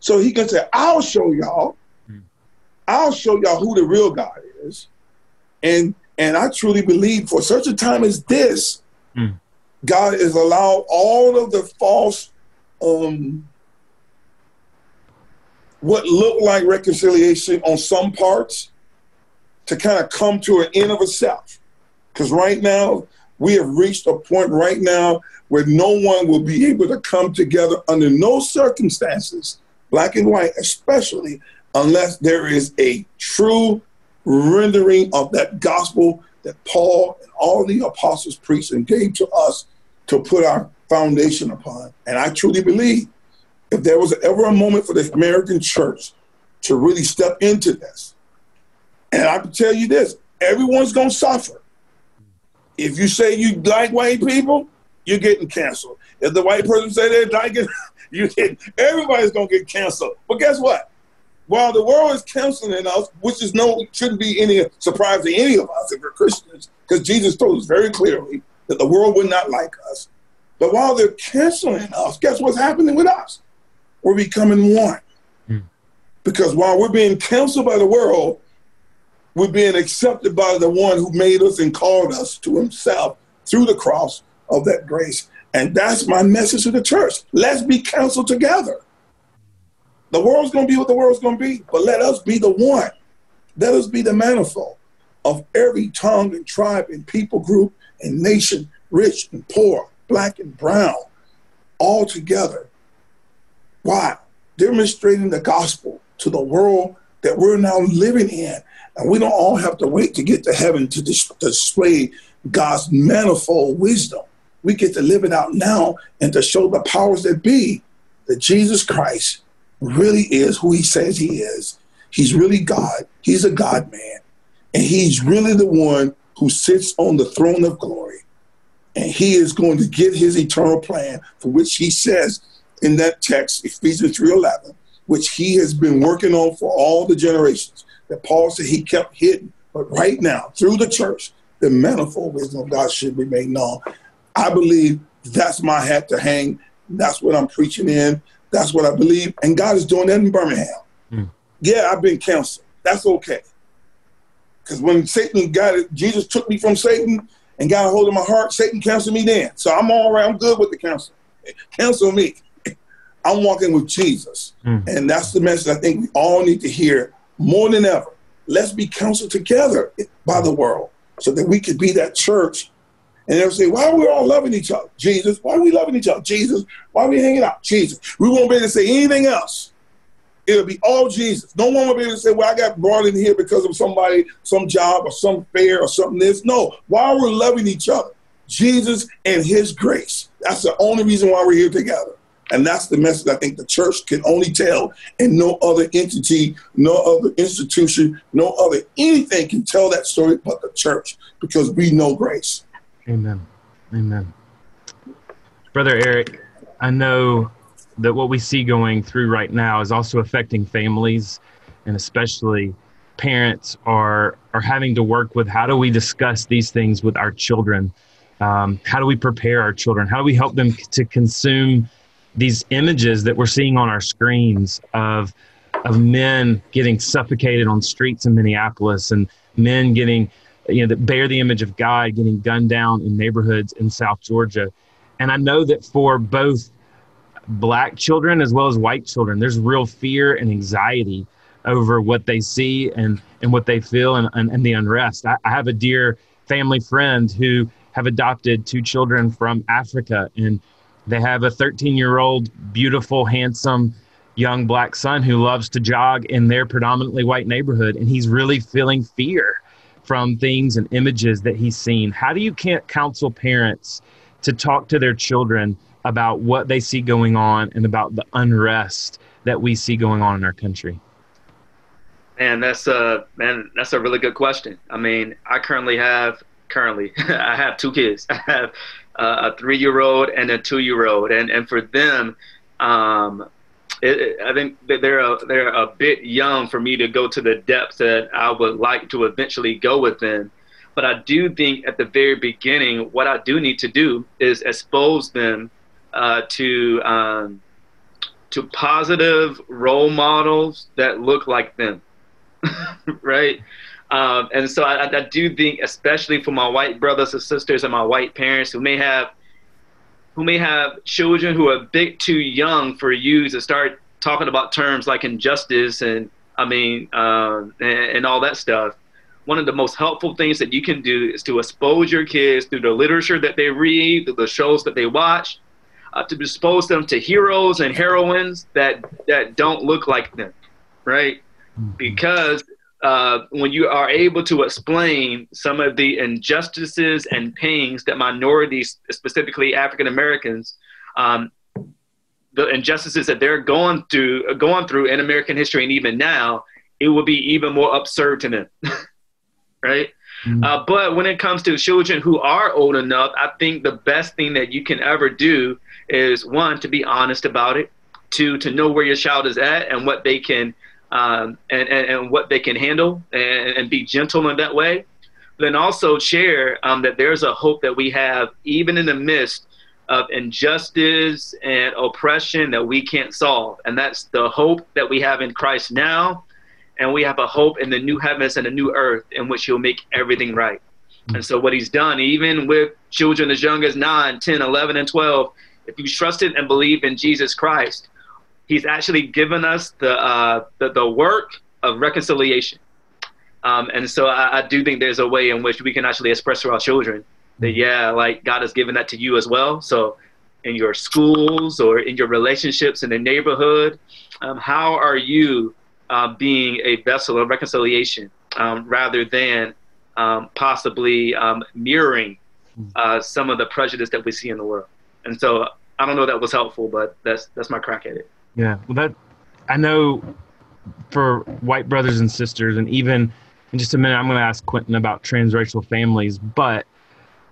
So he can say, I'll show y'all. I'll show y'all who the real God is. And and I truly believe for such a time as this, mm. God has allowed all of the false, um, what looked like reconciliation on some parts to kind of come to an end of itself. Because right now, we have reached a point right now where no one will be able to come together under no circumstances black and white, especially unless there is a true rendering of that gospel that Paul and all the apostles preached and gave to us to put our foundation upon. And I truly believe if there was ever a moment for the American church to really step into this, and I can tell you this, everyone's going to suffer. If you say you like white people, you're getting canceled. If the white person say they like it, you get everybody's going to get canceled. But guess what? While the world is canceling us, which is no shouldn't be any surprise to any of us if we're Christians, because Jesus told us very clearly that the world would not like us. But while they're canceling us, guess what's happening with us? We're becoming one. Mm. Because while we're being canceled by the world, we're being accepted by the one who made us and called us to himself through the cross of that grace. And that's my message to the church. Let's be counseled together. The world's going to be what the world's going to be, but let us be the one. Let us be the manifold of every tongue and tribe and people group and nation, rich and poor, black and brown, all together. Why? Demonstrating the gospel to the world that we're now living in. And we don't all have to wait to get to heaven to dis- display God's manifold wisdom. We get to live it out now and to show the powers that be that Jesus Christ really is who he says he is. He's really God. He's a God man. And he's really the one who sits on the throne of glory. And he is going to get his eternal plan for which he says in that text, Ephesians 3.11, which he has been working on for all the generations that Paul said he kept hidden. But right now, through the church, the manifold wisdom of God should be made known. I believe that's my hat to hang. That's what I'm preaching in. That's what I believe. And God is doing that in Birmingham. Mm. Yeah, I've been counseled. That's okay. Because when Satan got it, Jesus took me from Satan and got a hold of my heart, Satan counseled me then. So I'm all right. I'm good with the counsel. Counsel me. I'm walking with Jesus. Mm. And that's the message I think we all need to hear more than ever. Let's be counseled together by the world so that we could be that church. And they'll say, why are we all loving each other? Jesus. Why are we loving each other? Jesus. Why are we hanging out? Jesus. We won't be able to say anything else. It'll be all Jesus. No one will be able to say, well, I got brought in here because of somebody, some job or some fair or something this. No. Why are loving each other? Jesus and his grace. That's the only reason why we're here together. And that's the message I think the church can only tell, and no other entity, no other institution, no other anything can tell that story but the church because we know grace. Amen. Amen. Brother Eric, I know that what we see going through right now is also affecting families and especially parents are are having to work with how do we discuss these things with our children um, how do we prepare our children how do we help them to consume these images that we're seeing on our screens of of men getting suffocated on streets in Minneapolis and men getting you know that bear the image of God getting gunned down in neighborhoods in South Georgia. And I know that for both black children as well as white children, there's real fear and anxiety over what they see and, and what they feel and, and, and the unrest. I, I have a dear family friend who have adopted two children from Africa and they have a 13 year old, beautiful, handsome young black son who loves to jog in their predominantly white neighborhood. And he's really feeling fear from things and images that he's seen. How do you can't counsel parents to talk to their children about what they see going on and about the unrest that we see going on in our country? Man, that's a man. That's a really good question. I mean, I currently have currently I have two kids. I have a three year old and a two year old, and and for them, um, it, it, I think they're a, they're a bit young for me to go to the depths that I would like to eventually go with them. But I do think at the very beginning, what I do need to do is expose them uh, to um, to positive role models that look like them, right? Um, and so I, I, do think, especially for my white brothers and sisters and my white parents who may have who may have children who are a bit too young for you to start talking about terms like injustice and I mean uh, and, and all that stuff. One of the most helpful things that you can do is to expose your kids through the literature that they read, through the shows that they watch, uh, to dispose them to heroes and heroines that that don't look like them, right? Mm-hmm. Because uh, when you are able to explain some of the injustices and pains that minorities, specifically African Americans, um, the injustices that they're going through, going through in American history, and even now, it will be even more absurd to them, right? Mm-hmm. Uh, but when it comes to children who are old enough, I think the best thing that you can ever do is one to be honest about it, two to know where your child is at and what they can um, and, and, and what they can handle and, and be gentle in that way. Then also share um, that there's a hope that we have even in the midst of injustice and oppression that we can't solve. And that's the hope that we have in Christ now. And we have a hope in the new heavens and the new earth in which he'll make everything right. And so what he's done, even with children as young as 9, 10, 11, and 12, if you trusted and believe in Jesus Christ, he's actually given us the, uh, the, the work of reconciliation. Um, and so I, I, do think there's a way in which we can actually express to our children that, mm-hmm. yeah, like God has given that to you as well. So in your schools or in your relationships in the neighborhood, um, how are you uh, being a vessel of reconciliation um, rather than um, possibly um, mirroring mm-hmm. uh, some of the prejudice that we see in the world? And so I don't know that was helpful, but that's that's my crack at it. Yeah, well, that I know for white brothers and sisters, and even in just a minute, I'm going to ask Quinton about transracial families. But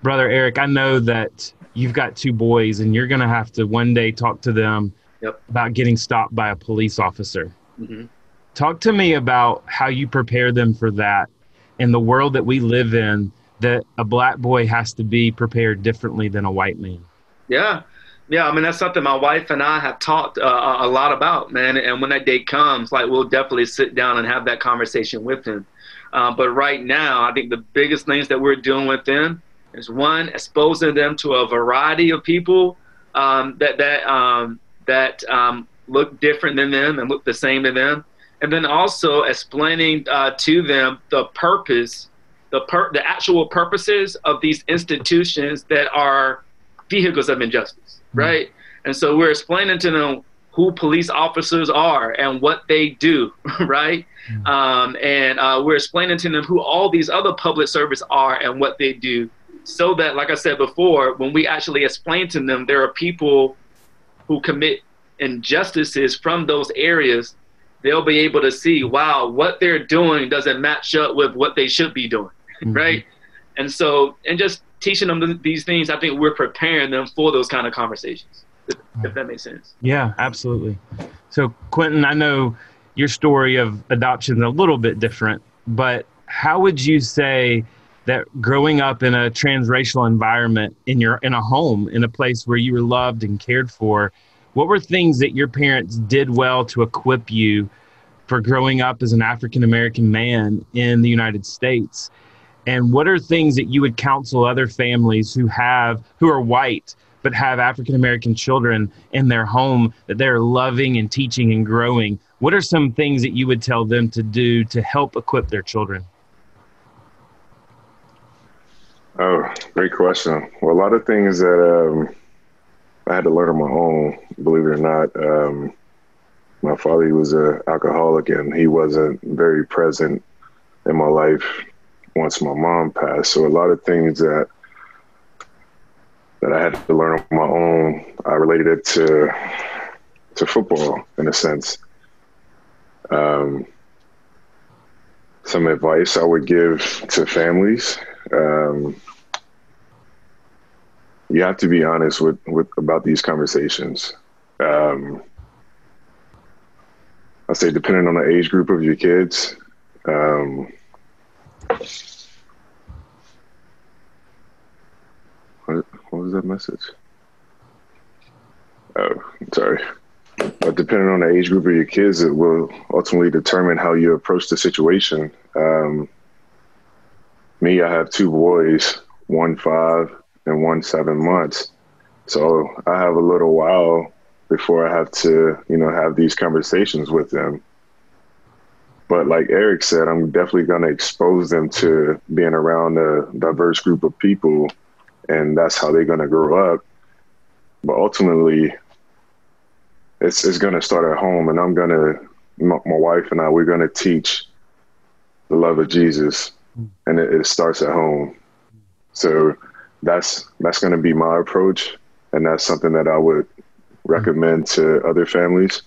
brother Eric, I know that you've got two boys, and you're going to have to one day talk to them yep. about getting stopped by a police officer. Mm-hmm. Talk to me about how you prepare them for that in the world that we live in. That a black boy has to be prepared differently than a white man. Yeah, yeah, I mean that's something my wife and I have talked uh, a lot about, man. And when that day comes, like we'll definitely sit down and have that conversation with him. Uh, but right now, I think the biggest things that we're doing with them is one, exposing them to a variety of people um, that that um, that um, look different than them and look the same to them, and then also explaining uh, to them the purpose, the per- the actual purposes of these institutions that are vehicles of injustice. Mm-hmm. right? And so we're explaining to them who police officers are and what they do, right? Mm-hmm. Um, and uh, we're explaining to them who all these other public service are and what they do, so that, like I said before, when we actually explain to them, there are people who commit injustices from those areas. They'll be able to see, wow, what they're doing doesn't match up with what they should be doing, mm-hmm. right? And so, and just teaching them these things, I think we're preparing them for those kind of conversations. If, if that makes sense. Yeah, absolutely. So, Quinton, I know your story of adoption is a little bit different, but how would you say that growing up in a transracial environment in your in a home in a place where you were loved and cared for, what were things that your parents did well to equip you for growing up as an African American man in the United States? And what are things that you would counsel other families who have who are white but have African American children in their home that they're loving and teaching and growing? What are some things that you would tell them to do to help equip their children? Oh, great question. Well, a lot of things that um, I had to learn on my own, believe it or not. Um, my father he was an alcoholic and he wasn't very present in my life once my mom passed. So a lot of things that that I had to learn on my own, I related it to to football in a sense. Um, some advice I would give to families. Um, you have to be honest with, with about these conversations. Um, I say, depending on the age group of your kids, um, what, what was that message? Oh, sorry. But depending on the age group of your kids, it will ultimately determine how you approach the situation. Um, me, I have two boys, one five and one seven months. So I have a little while before I have to, you know, have these conversations with them. But like Eric said, I'm definitely going to expose them to being around a diverse group of people, and that's how they're going to grow up. but ultimately, it's it's going to start at home, and I'm going to my, my, wife and I we're going to teach the love of Jesus, and it, it starts at home. So that's that's going to be my approach, and that's something that I would recommend to other families.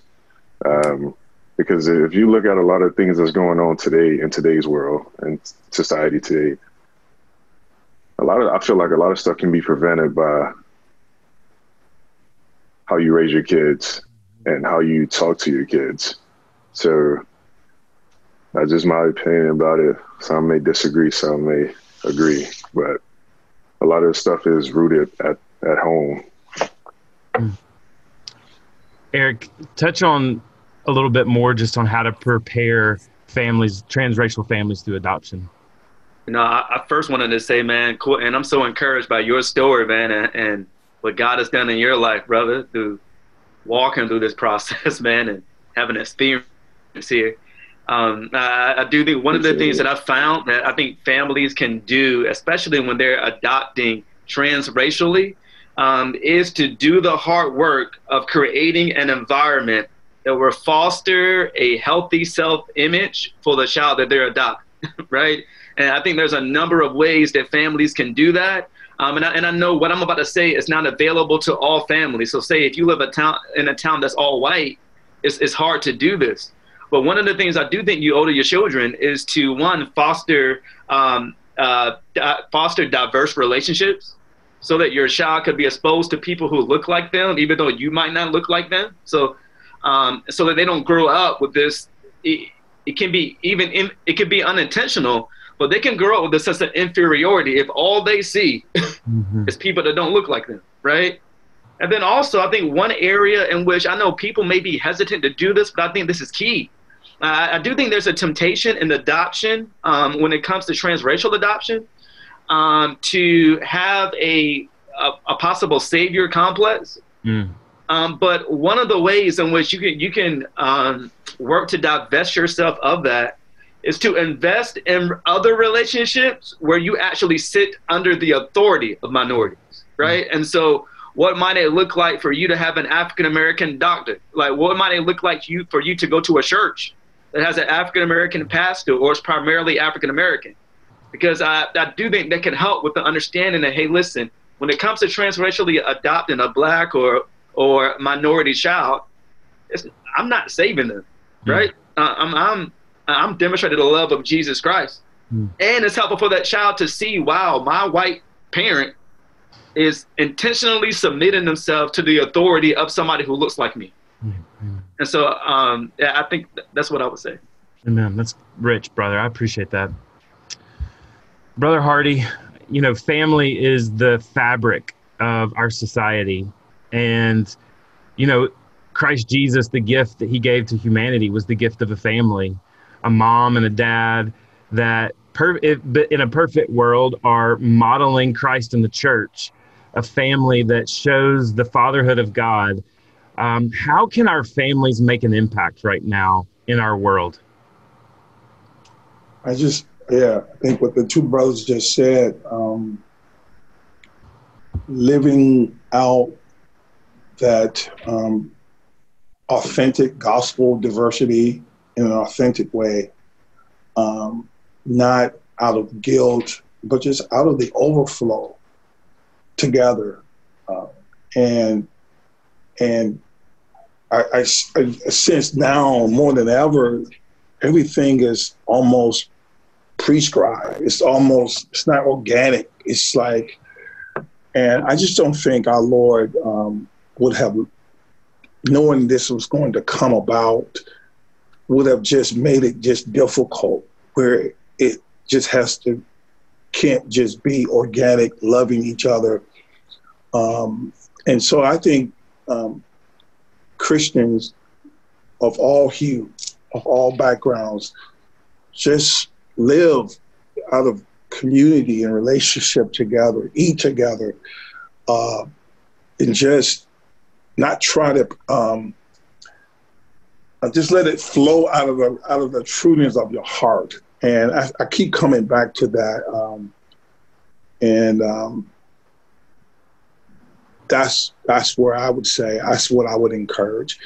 Um, because if you look at a lot of things that's going on today in today's world and society today, a lot of I feel like a lot of stuff can be prevented by how you raise your kids and how you talk to your kids. So that's just my opinion about it. Some may disagree, some may agree, but a lot of stuff is rooted at, at home. Eric, touch on a little bit more just on how to prepare families, transracial families through adoption. Know, I, I first wanted to say, man, cool, and I'm so encouraged by your story, man, and, and what God has done in your life, brother, through walking through this process, man, and having experience here. Um, I, I, do think one of the things that I found that I think families can do, especially when they're adopting transracially, um, is to do the hard work of creating an environment that will foster a healthy self-image for the child that they're adopting, right? And I think there's a number of ways that families can do that. Um, and, I, and I know what I'm about to say is not available to all families. So say if you live a town in a town that's all white, it's, it's hard to do this. But one of the things I do think you owe to your children is to one foster um, uh, foster diverse relationships, so that your child could be exposed to people who look like them, even though you might not look like them. So um, so that they don't grow up with this. It, it can be even in, it can be unintentional, but they can grow up with a sense of inferiority if all they see mm-hmm. is people that don't look like them, right? And then also, I think one area in which I know people may be hesitant to do this, but I think this is key. Uh, I do think there's a temptation in adoption um, when it comes to transracial adoption um, to have a, a, a possible savior complex. Mm. Um, but one of the ways in which you can you can um, work to divest yourself of that is to invest in other relationships where you actually sit under the authority of minorities, right? Mm-hmm. And so, what might it look like for you to have an African American doctor? Like, what might it look like you for you to go to a church that has an African American pastor or is primarily African American? Because I, I do think that can help with the understanding that hey, listen, when it comes to transracially adopting a black or or minority child, I'm not saving them, mm. right? Uh, I'm, I'm, I'm demonstrating the love of Jesus Christ. Mm. And it's helpful for that child to see, wow, my white parent is intentionally submitting themselves to the authority of somebody who looks like me. Mm-hmm. And so um, yeah, I think that's what I would say. Amen. That's rich, brother. I appreciate that. Brother Hardy, you know, family is the fabric of our society. And, you know, Christ Jesus, the gift that he gave to humanity was the gift of a family, a mom and a dad that per- in a perfect world are modeling Christ in the church, a family that shows the fatherhood of God. Um, how can our families make an impact right now in our world? I just, yeah, I think what the two brothers just said, um, living out that um, authentic gospel diversity in an authentic way, um, not out of guilt, but just out of the overflow together. Uh, and and I, I, I sense now more than ever, everything is almost prescribed. It's almost, it's not organic. It's like, and I just don't think our Lord um, would have, knowing this was going to come about, would have just made it just difficult where it just has to, can't just be organic, loving each other. Um, and so I think um, Christians of all hue, of all backgrounds, just live out of community and relationship together, eat together, uh, and just not try to um, uh, just let it flow out of the out of the trueness of your heart. And I, I keep coming back to that. Um, and um, that's that's where I would say that's what I would encourage.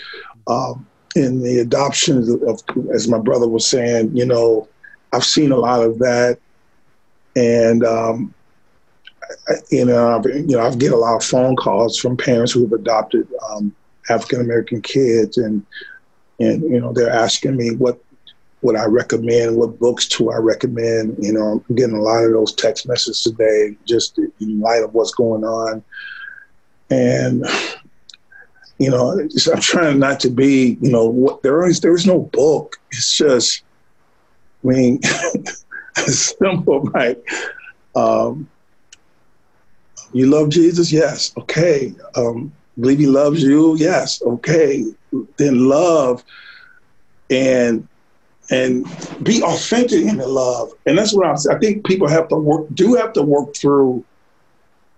Um, in the adoption of, of, as my brother was saying, you know, I've seen a lot of that, and um, you know, I, you know, I get a lot of phone calls from parents who have adopted um, African American kids, and and you know, they're asking me what what I recommend, what books do I recommend. You know, I'm getting a lot of those text messages today, just in light of what's going on, and you know, I'm trying not to be, you know, what there is there is no book. It's just, I mean, simple like, um, you love Jesus, yes, okay. Um, believe He loves you, yes, okay. Then love, and and be authentic in the love, and that's what I'm saying. I think people have to work, do have to work through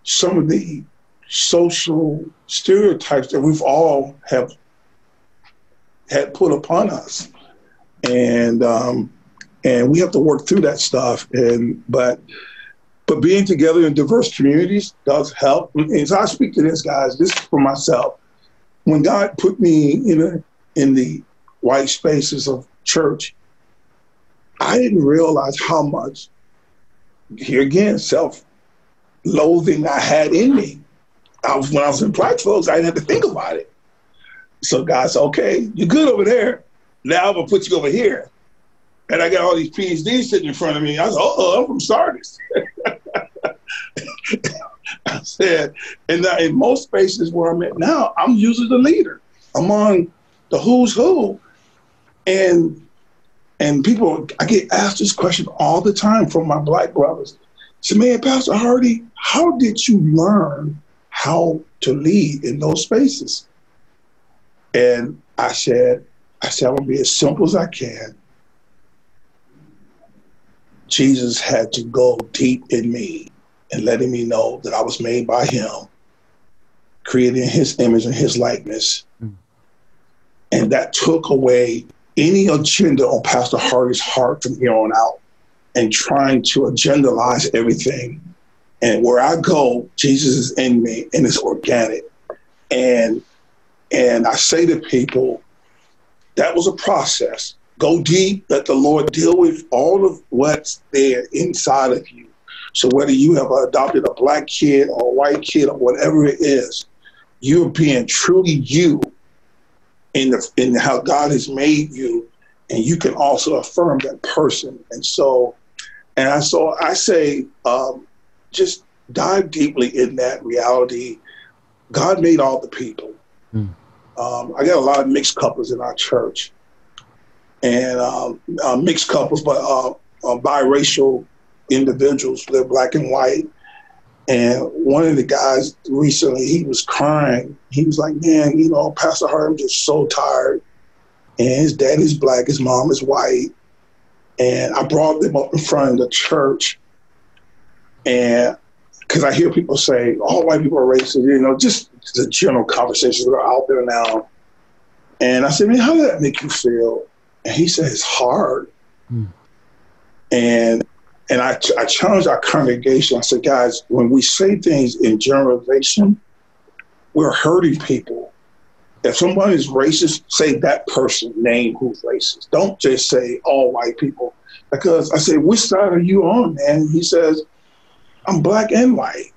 some of the social stereotypes that we've all have had put upon us, and um, and we have to work through that stuff. And but but being together in diverse communities does help. Mm-hmm. And so I speak to this, guys. This is for myself. When God put me in a, in the white spaces of church, I didn't realize how much. Here again, self loathing I had in me I was when I was in black folks, I didn't have to think about it. So God said, okay, you're good over there. Now I'm gonna put you over here. And I got all these PhDs sitting in front of me. I said, oh, I'm from Sardis. I said, and in most spaces where I'm at now, I'm usually the leader among the who's who. And and people, I get asked this question all the time from my black brothers. So, man, Pastor Hardy, how did you learn how to lead in those spaces. And I said, I said, I'm gonna be as simple as I can. Jesus had to go deep in me and letting me know that I was made by him, created in his image and his likeness. Mm. And that took away any agenda on Pastor Hardy's heart from here on out and trying to agendalize everything and where I go, Jesus is in me and it's organic. And and I say to people, that was a process. Go deep, let the Lord deal with all of what's there inside of you. So whether you have adopted a black kid or a white kid or whatever it is, you're being truly you in the in how God has made you, and you can also affirm that person. And so, and I so I say, um, just dive deeply in that reality. God made all the people. Mm. Um, I got a lot of mixed couples in our church, and um, uh, mixed couples, but uh, uh, biracial individuals. They're black and white. And one of the guys recently, he was crying. He was like, "Man, you know, Pastor Hart, I'm just so tired." And his dad is black, his mom is white. And I brought them up in front of the church, and because I hear people say all white people are racist, you know, just the general conversations that are out there now. And I said, man, how does that make you feel? And he said, it's hard. Hmm. And and I, I challenged our congregation. I said, guys, when we say things in generalization, we're hurting people. If someone is racist, say that person name who's racist. Don't just say all white people. Because I say, which side are you on, man? He says, I'm black and white.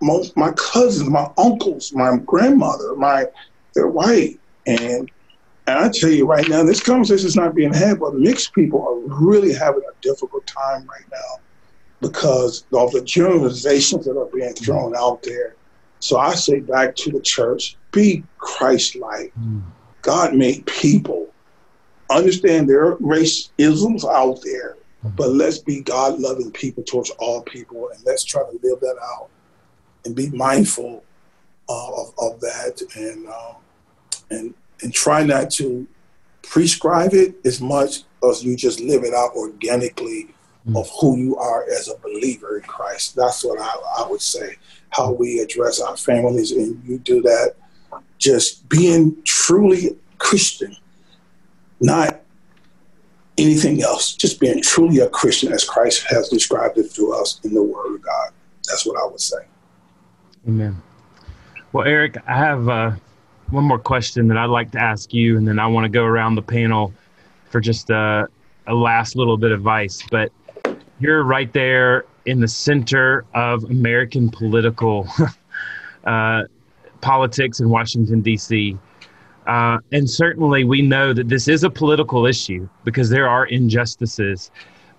Most my cousins, my uncles, my grandmother, my they're white. And and I tell you right now, this conversation is not being had, but mixed people are really having a difficult time right now because of the generalizations that are being thrown out there. So I say back to the church, be Christ-like. Mm. God made people. Understand there are racisms out there. But let's be God loving people towards all people and let's try to live that out and be mindful uh, of, of that and, um, and, and try not to prescribe it as much as you just live it out organically mm. of who you are as a believer in Christ. That's what I, I would say, how we address our families. And you do that just being truly Christian, not anything else. Just being truly a Christian as Christ has described it to us in the Word of God. That's what I would say. Amen. Well, Eric, I have uh, one more question that I'd like to ask you, and then I want to go around the panel for just uh, a last little bit of advice. But you're right there in the center of American political uh, politics in Washington, D.C. Uh, and certainly, we know that this is a political issue because there are injustices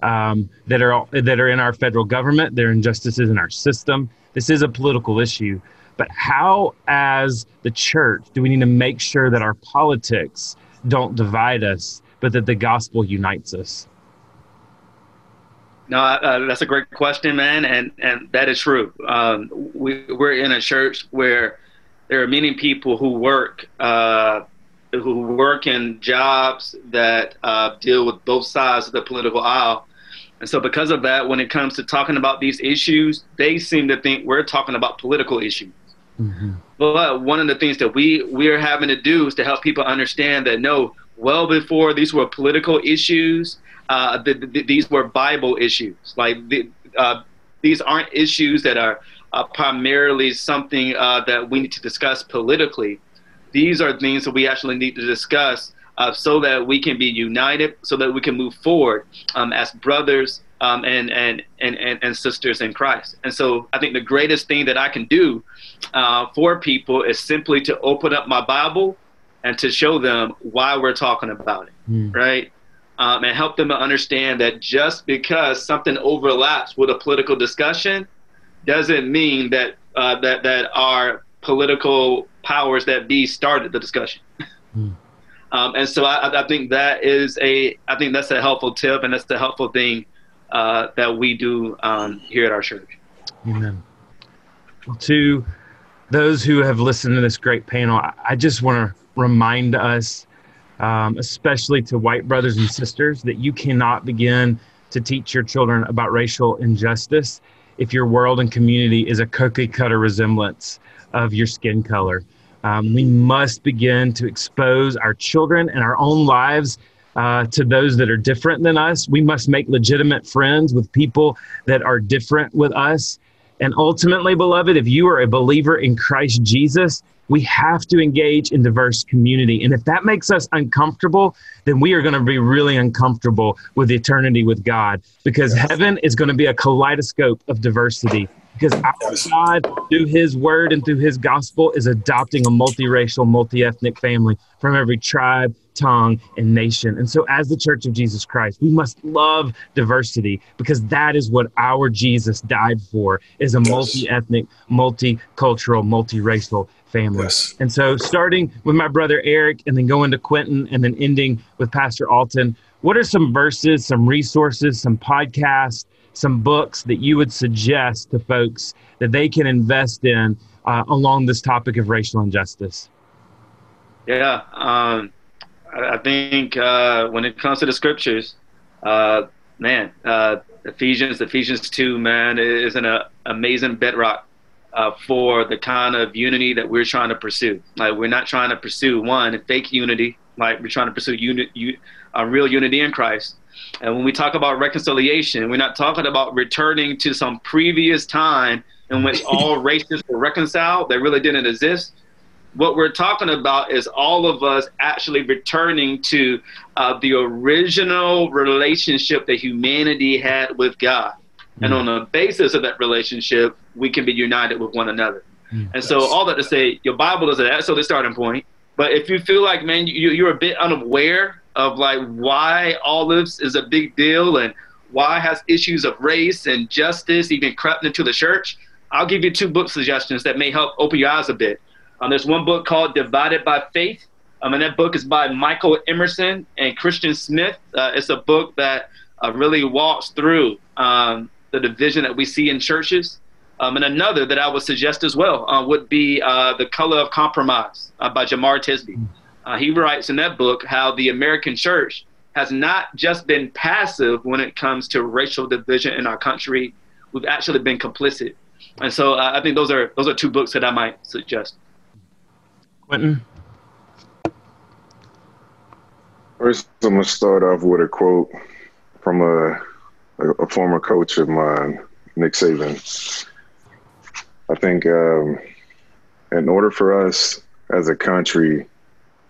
um, that are that are in our federal government. There are injustices in our system. This is a political issue. But how, as the church, do we need to make sure that our politics don't divide us, but that the gospel unites us? No, uh, that's a great question, man, and and that is true. Um, we we're in a church where there are many people who work uh, who work in jobs that uh, deal with both sides of the political aisle. And so, because of that, when it comes to talking about these issues, they seem to think we're talking about political issues. Mm-hmm. But one of the things that we we're having to do is to help people understand that no, well before these were political issues, uh, the, the, these were Bible issues. Like the, uh, these aren't issues that are uh, primarily something uh, that we need to discuss politically. These are things that we actually need to discuss uh, so that we can be united, so that we can move forward um, as brothers um, and, and, and, and, sisters in Christ. And so I think the greatest thing that I can do uh, for people is simply to open up my Bible and to show them why we're talking about it, mm. right? Um, and help them to understand that just because something overlaps with a political discussion doesn't mean that uh, that that our political powers that be started the discussion. Mm. Um, and so I, I, think that is a I think that's a helpful tip, and that's the helpful thing uh, that we do um, here at our church. Amen. Well, to those who have listened to this great panel, I just want to remind us, um, especially to white brothers and sisters, that you cannot begin to teach your children about racial injustice if your world and community is a cookie cutter resemblance of your skin color. Um, we must begin to expose our children and our own lives uh, to those that are different than us. We must make legitimate friends with people that are different with us. And ultimately, beloved, if you are a believer in Christ Jesus, we have to engage in diverse community. And if that makes us uncomfortable, then we are going to be really uncomfortable with eternity with God because heaven is going to be a kaleidoscope of diversity. Because our God, through His Word and through His gospel, is adopting a multiracial, multi ethnic family from every tribe, tongue, and nation. And so, as the Church of Jesus Christ, we must love diversity because that is what our Jesus died for: is a multi-ethnic, multicultural, multiracial family. Yes. And so, starting with my brother Eric, and then going to Quinton, and then ending with Pastor Alton. What are some verses, some resources, some podcasts, some books that you would suggest to folks that they can invest in uh, along this topic of racial injustice? Yeah, um, I think uh, when it comes to the scriptures, uh, man, uh, Ephesians, Ephesians 2, man, is an uh, amazing bedrock uh, for the kind of unity that we're trying to pursue. Like, we're not trying to pursue one, fake unity, like, we're trying to pursue uni- u- real unity in Christ. And when we talk about reconciliation, we're not talking about returning to some previous time in which all races were reconciled that really didn't exist what we're talking about is all of us actually returning to uh, the original relationship that humanity had with God. Mm. And on the basis of that relationship, we can be united with one another. Mm. And so, all that to say, your Bible is that, so the starting point. But if you feel like, man, you, you're a bit unaware of like why this is a big deal and why has issues of race and justice even crept into the church, I'll give you two book suggestions that may help open your eyes a bit. Um, there's one book called Divided by Faith. Um, and that book is by Michael Emerson and Christian Smith. Uh, it's a book that uh, really walks through um, the division that we see in churches. Um, and another that I would suggest as well uh, would be uh, The Color of Compromise uh, by Jemar Tisby. Uh, he writes in that book how the American church has not just been passive when it comes to racial division in our country, we've actually been complicit. And so I think those are those are two books that I might suggest. Quinton? First, I'm going to start off with a quote from a, a, a former coach of mine, Nick Saban. I think um, in order for us as a country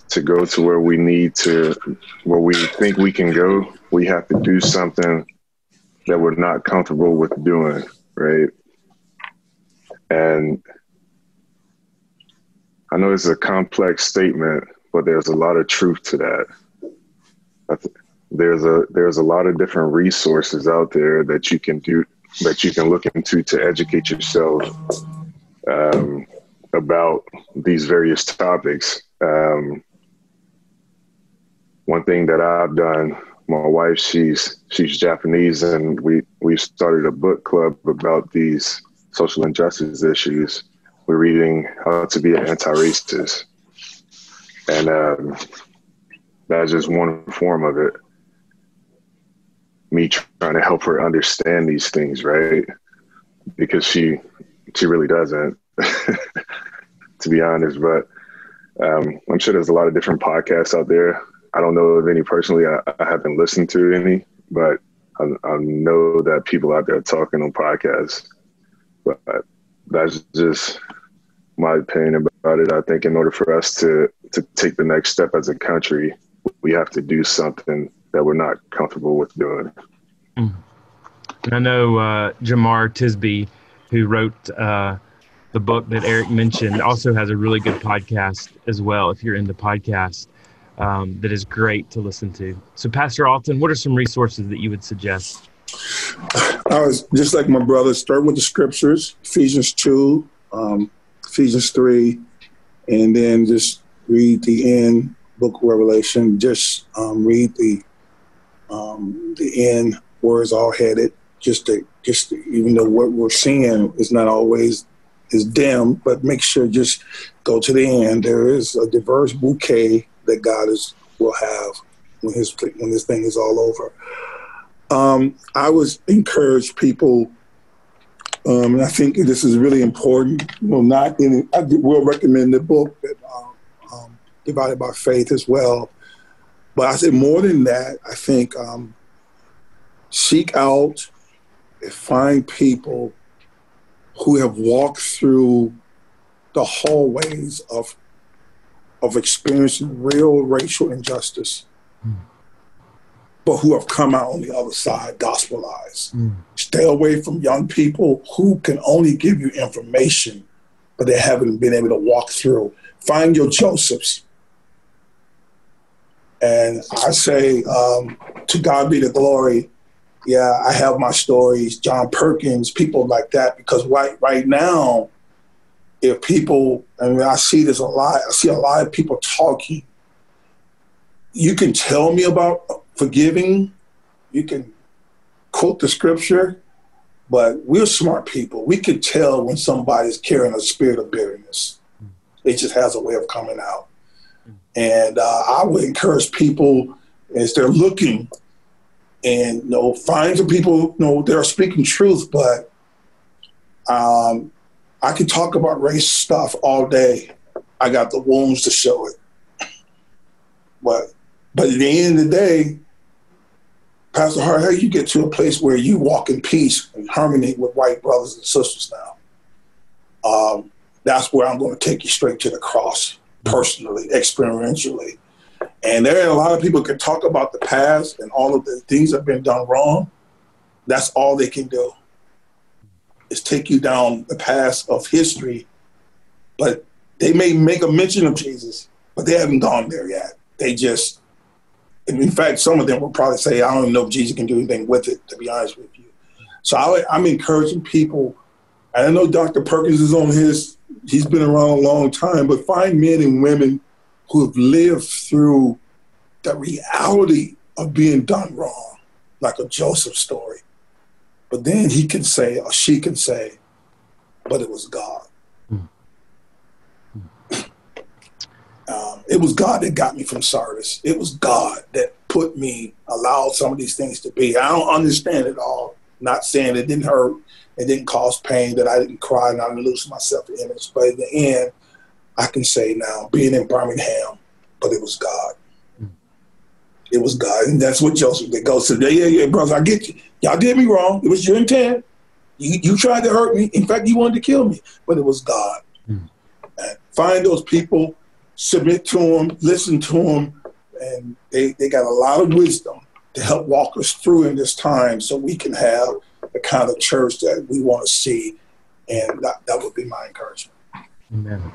to go to where we need to, where we think we can go, we have to do something that we're not comfortable with doing, right? And I know it's a complex statement, but there's a lot of truth to that. There's a there's a lot of different resources out there that you can do that you can look into to educate yourself um, about these various topics. Um, one thing that I've done, my wife, she's she's Japanese, and we we started a book club about these social injustice issues. We're reading How to Be an Anti-Racist, and um, that's just one form of it. Me trying to help her understand these things, right? Because she she really doesn't, to be honest. But um, I'm sure there's a lot of different podcasts out there. I don't know of any personally. I, I haven't listened to any, but I, I, know that people out there talking on podcasts. But that's just my opinion about it. I think in order for us to to take the next step as a country, we have to do something that we're not comfortable with doing. Mm. I know uh, Jemar Tisby, who wrote uh, the book that Eric mentioned, also has a really good podcast as well. If you're into podcasts, um, that is great to listen to. So, Pastor Alton, what are some resources that you would suggest? I was just like my brother. Start with the scriptures, Ephesians two, um, Ephesians three, and then just read the end book of Revelation. Just um, read the um, the end where it's all headed. Just to just to, even though what we're seeing is not always is dim, but make sure just go to the end. There is a diverse bouquet that God is will have when his when this thing is all over. Um, I was encourage people, um, and I think this is really important. Well, not in I will recommend the book um, um, Divided by Faith as well. But I said more than that. I think um, seek out and find people who have walked through the hallways of of experiencing real racial injustice, mm. but who have come out on the other side gospelized. Mm. Stay away from young people who can only give you information, but they haven't been able to walk through. Find your Josephs. And I say, um, to God be the glory. Yeah, I have my stories, John Perkins, people like that, because right right now, if people, I mean, I see this a lot. I see a lot of people talking. You can tell me about forgiving. You can quote the scripture, but we're smart people. We can tell when somebody's carrying a spirit of bitterness. It just has a way of coming out. And uh, I would encourage people as they're looking and you know, find some people, you know, they're speaking truth, but um, I can talk about race stuff all day. I got the wounds to show it. But but at the end of the day, Pastor Hart, how you get to a place where you walk in peace and harmony with white brothers and sisters now? Um, that's where I'm going to take you straight to the cross, personally, experientially. And there are a lot of people can talk about the past and all of the things that have been done wrong. That's all they can do is take you down the path of history, but they may make a mention of Jesus, but they haven't gone there yet. They just, in fact, some of them will probably say, I don't know if Jesus can do anything with it, to be honest with you. So I, am encouraging people, I know Dr. Perkins is on his, he's been around a long time, but find men and women who have lived through the reality of being done wrong, like a Joseph story. But then he can say, or she can say, but it was God. Mm. Um, it was God that got me from Sardis. It was God that put me, allowed some of these things to be. I don't understand it all. Not saying it didn't hurt, it didn't cause pain, that I didn't cry and I didn't lose my self image. But in the end, I can say now, being in Birmingham, but it was God. It was God. And that's what Joseph did. Go, so, yeah, yeah, yeah, brother, I get you. Y'all did me wrong. It was your intent. You, you tried to hurt me. In fact, you wanted to kill me, but it was God. Mm. And find those people, submit to them, listen to them, and they, they got a lot of wisdom to help walk us through in this time so we can have the kind of church that we want to see. And that, that would be my encouragement. Amen.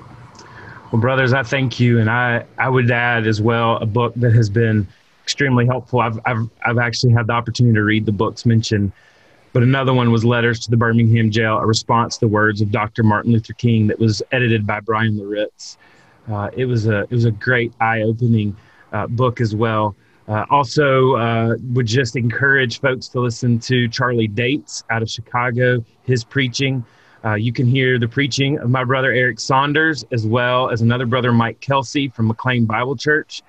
Well, brothers, I thank you. And I, I would add as well a book that has been extremely helpful. I've, I've, I've actually had the opportunity to read the books mentioned, but another one was Letters to the Birmingham Jail, a response to the words of Dr. Martin Luther King that was edited by Bryan Loritts. Uh, it was a it was a great eye opening uh, book as well. Uh, also, uh, would just encourage folks to listen to Charlie Dates out of Chicago, his preaching. Uh, you can hear the preaching of my brother Eric Saunders, as well as another brother, Mike Kelsey from McLean Bible Church.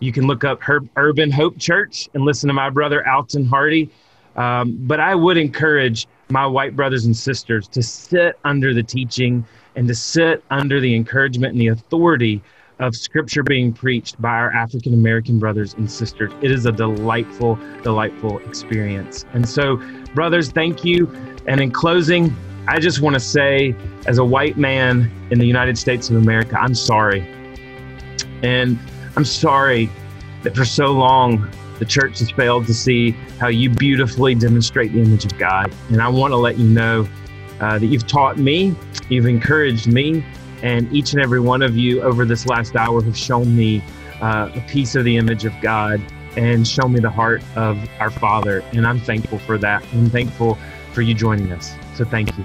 You can look up Urban Hope Church and listen to my brother Alton Hardy. Um, but I would encourage my white brothers and sisters to sit under the teaching and to sit under the encouragement and the authority of scripture being preached by our African American brothers and sisters. It is a delightful, delightful experience. And so, brothers, thank you. And in closing, I just want to say, as a white man in the United States of America, I'm sorry. And I'm sorry that for so long the church has failed to see how you beautifully demonstrate the image of God. And I want to let you know uh, that you've taught me, you've encouraged me, and each and every one of you over this last hour have shown me uh, a piece of the image of God and shown me the heart of our Father. And I'm thankful for that. I'm thankful for you joining us. So thank you.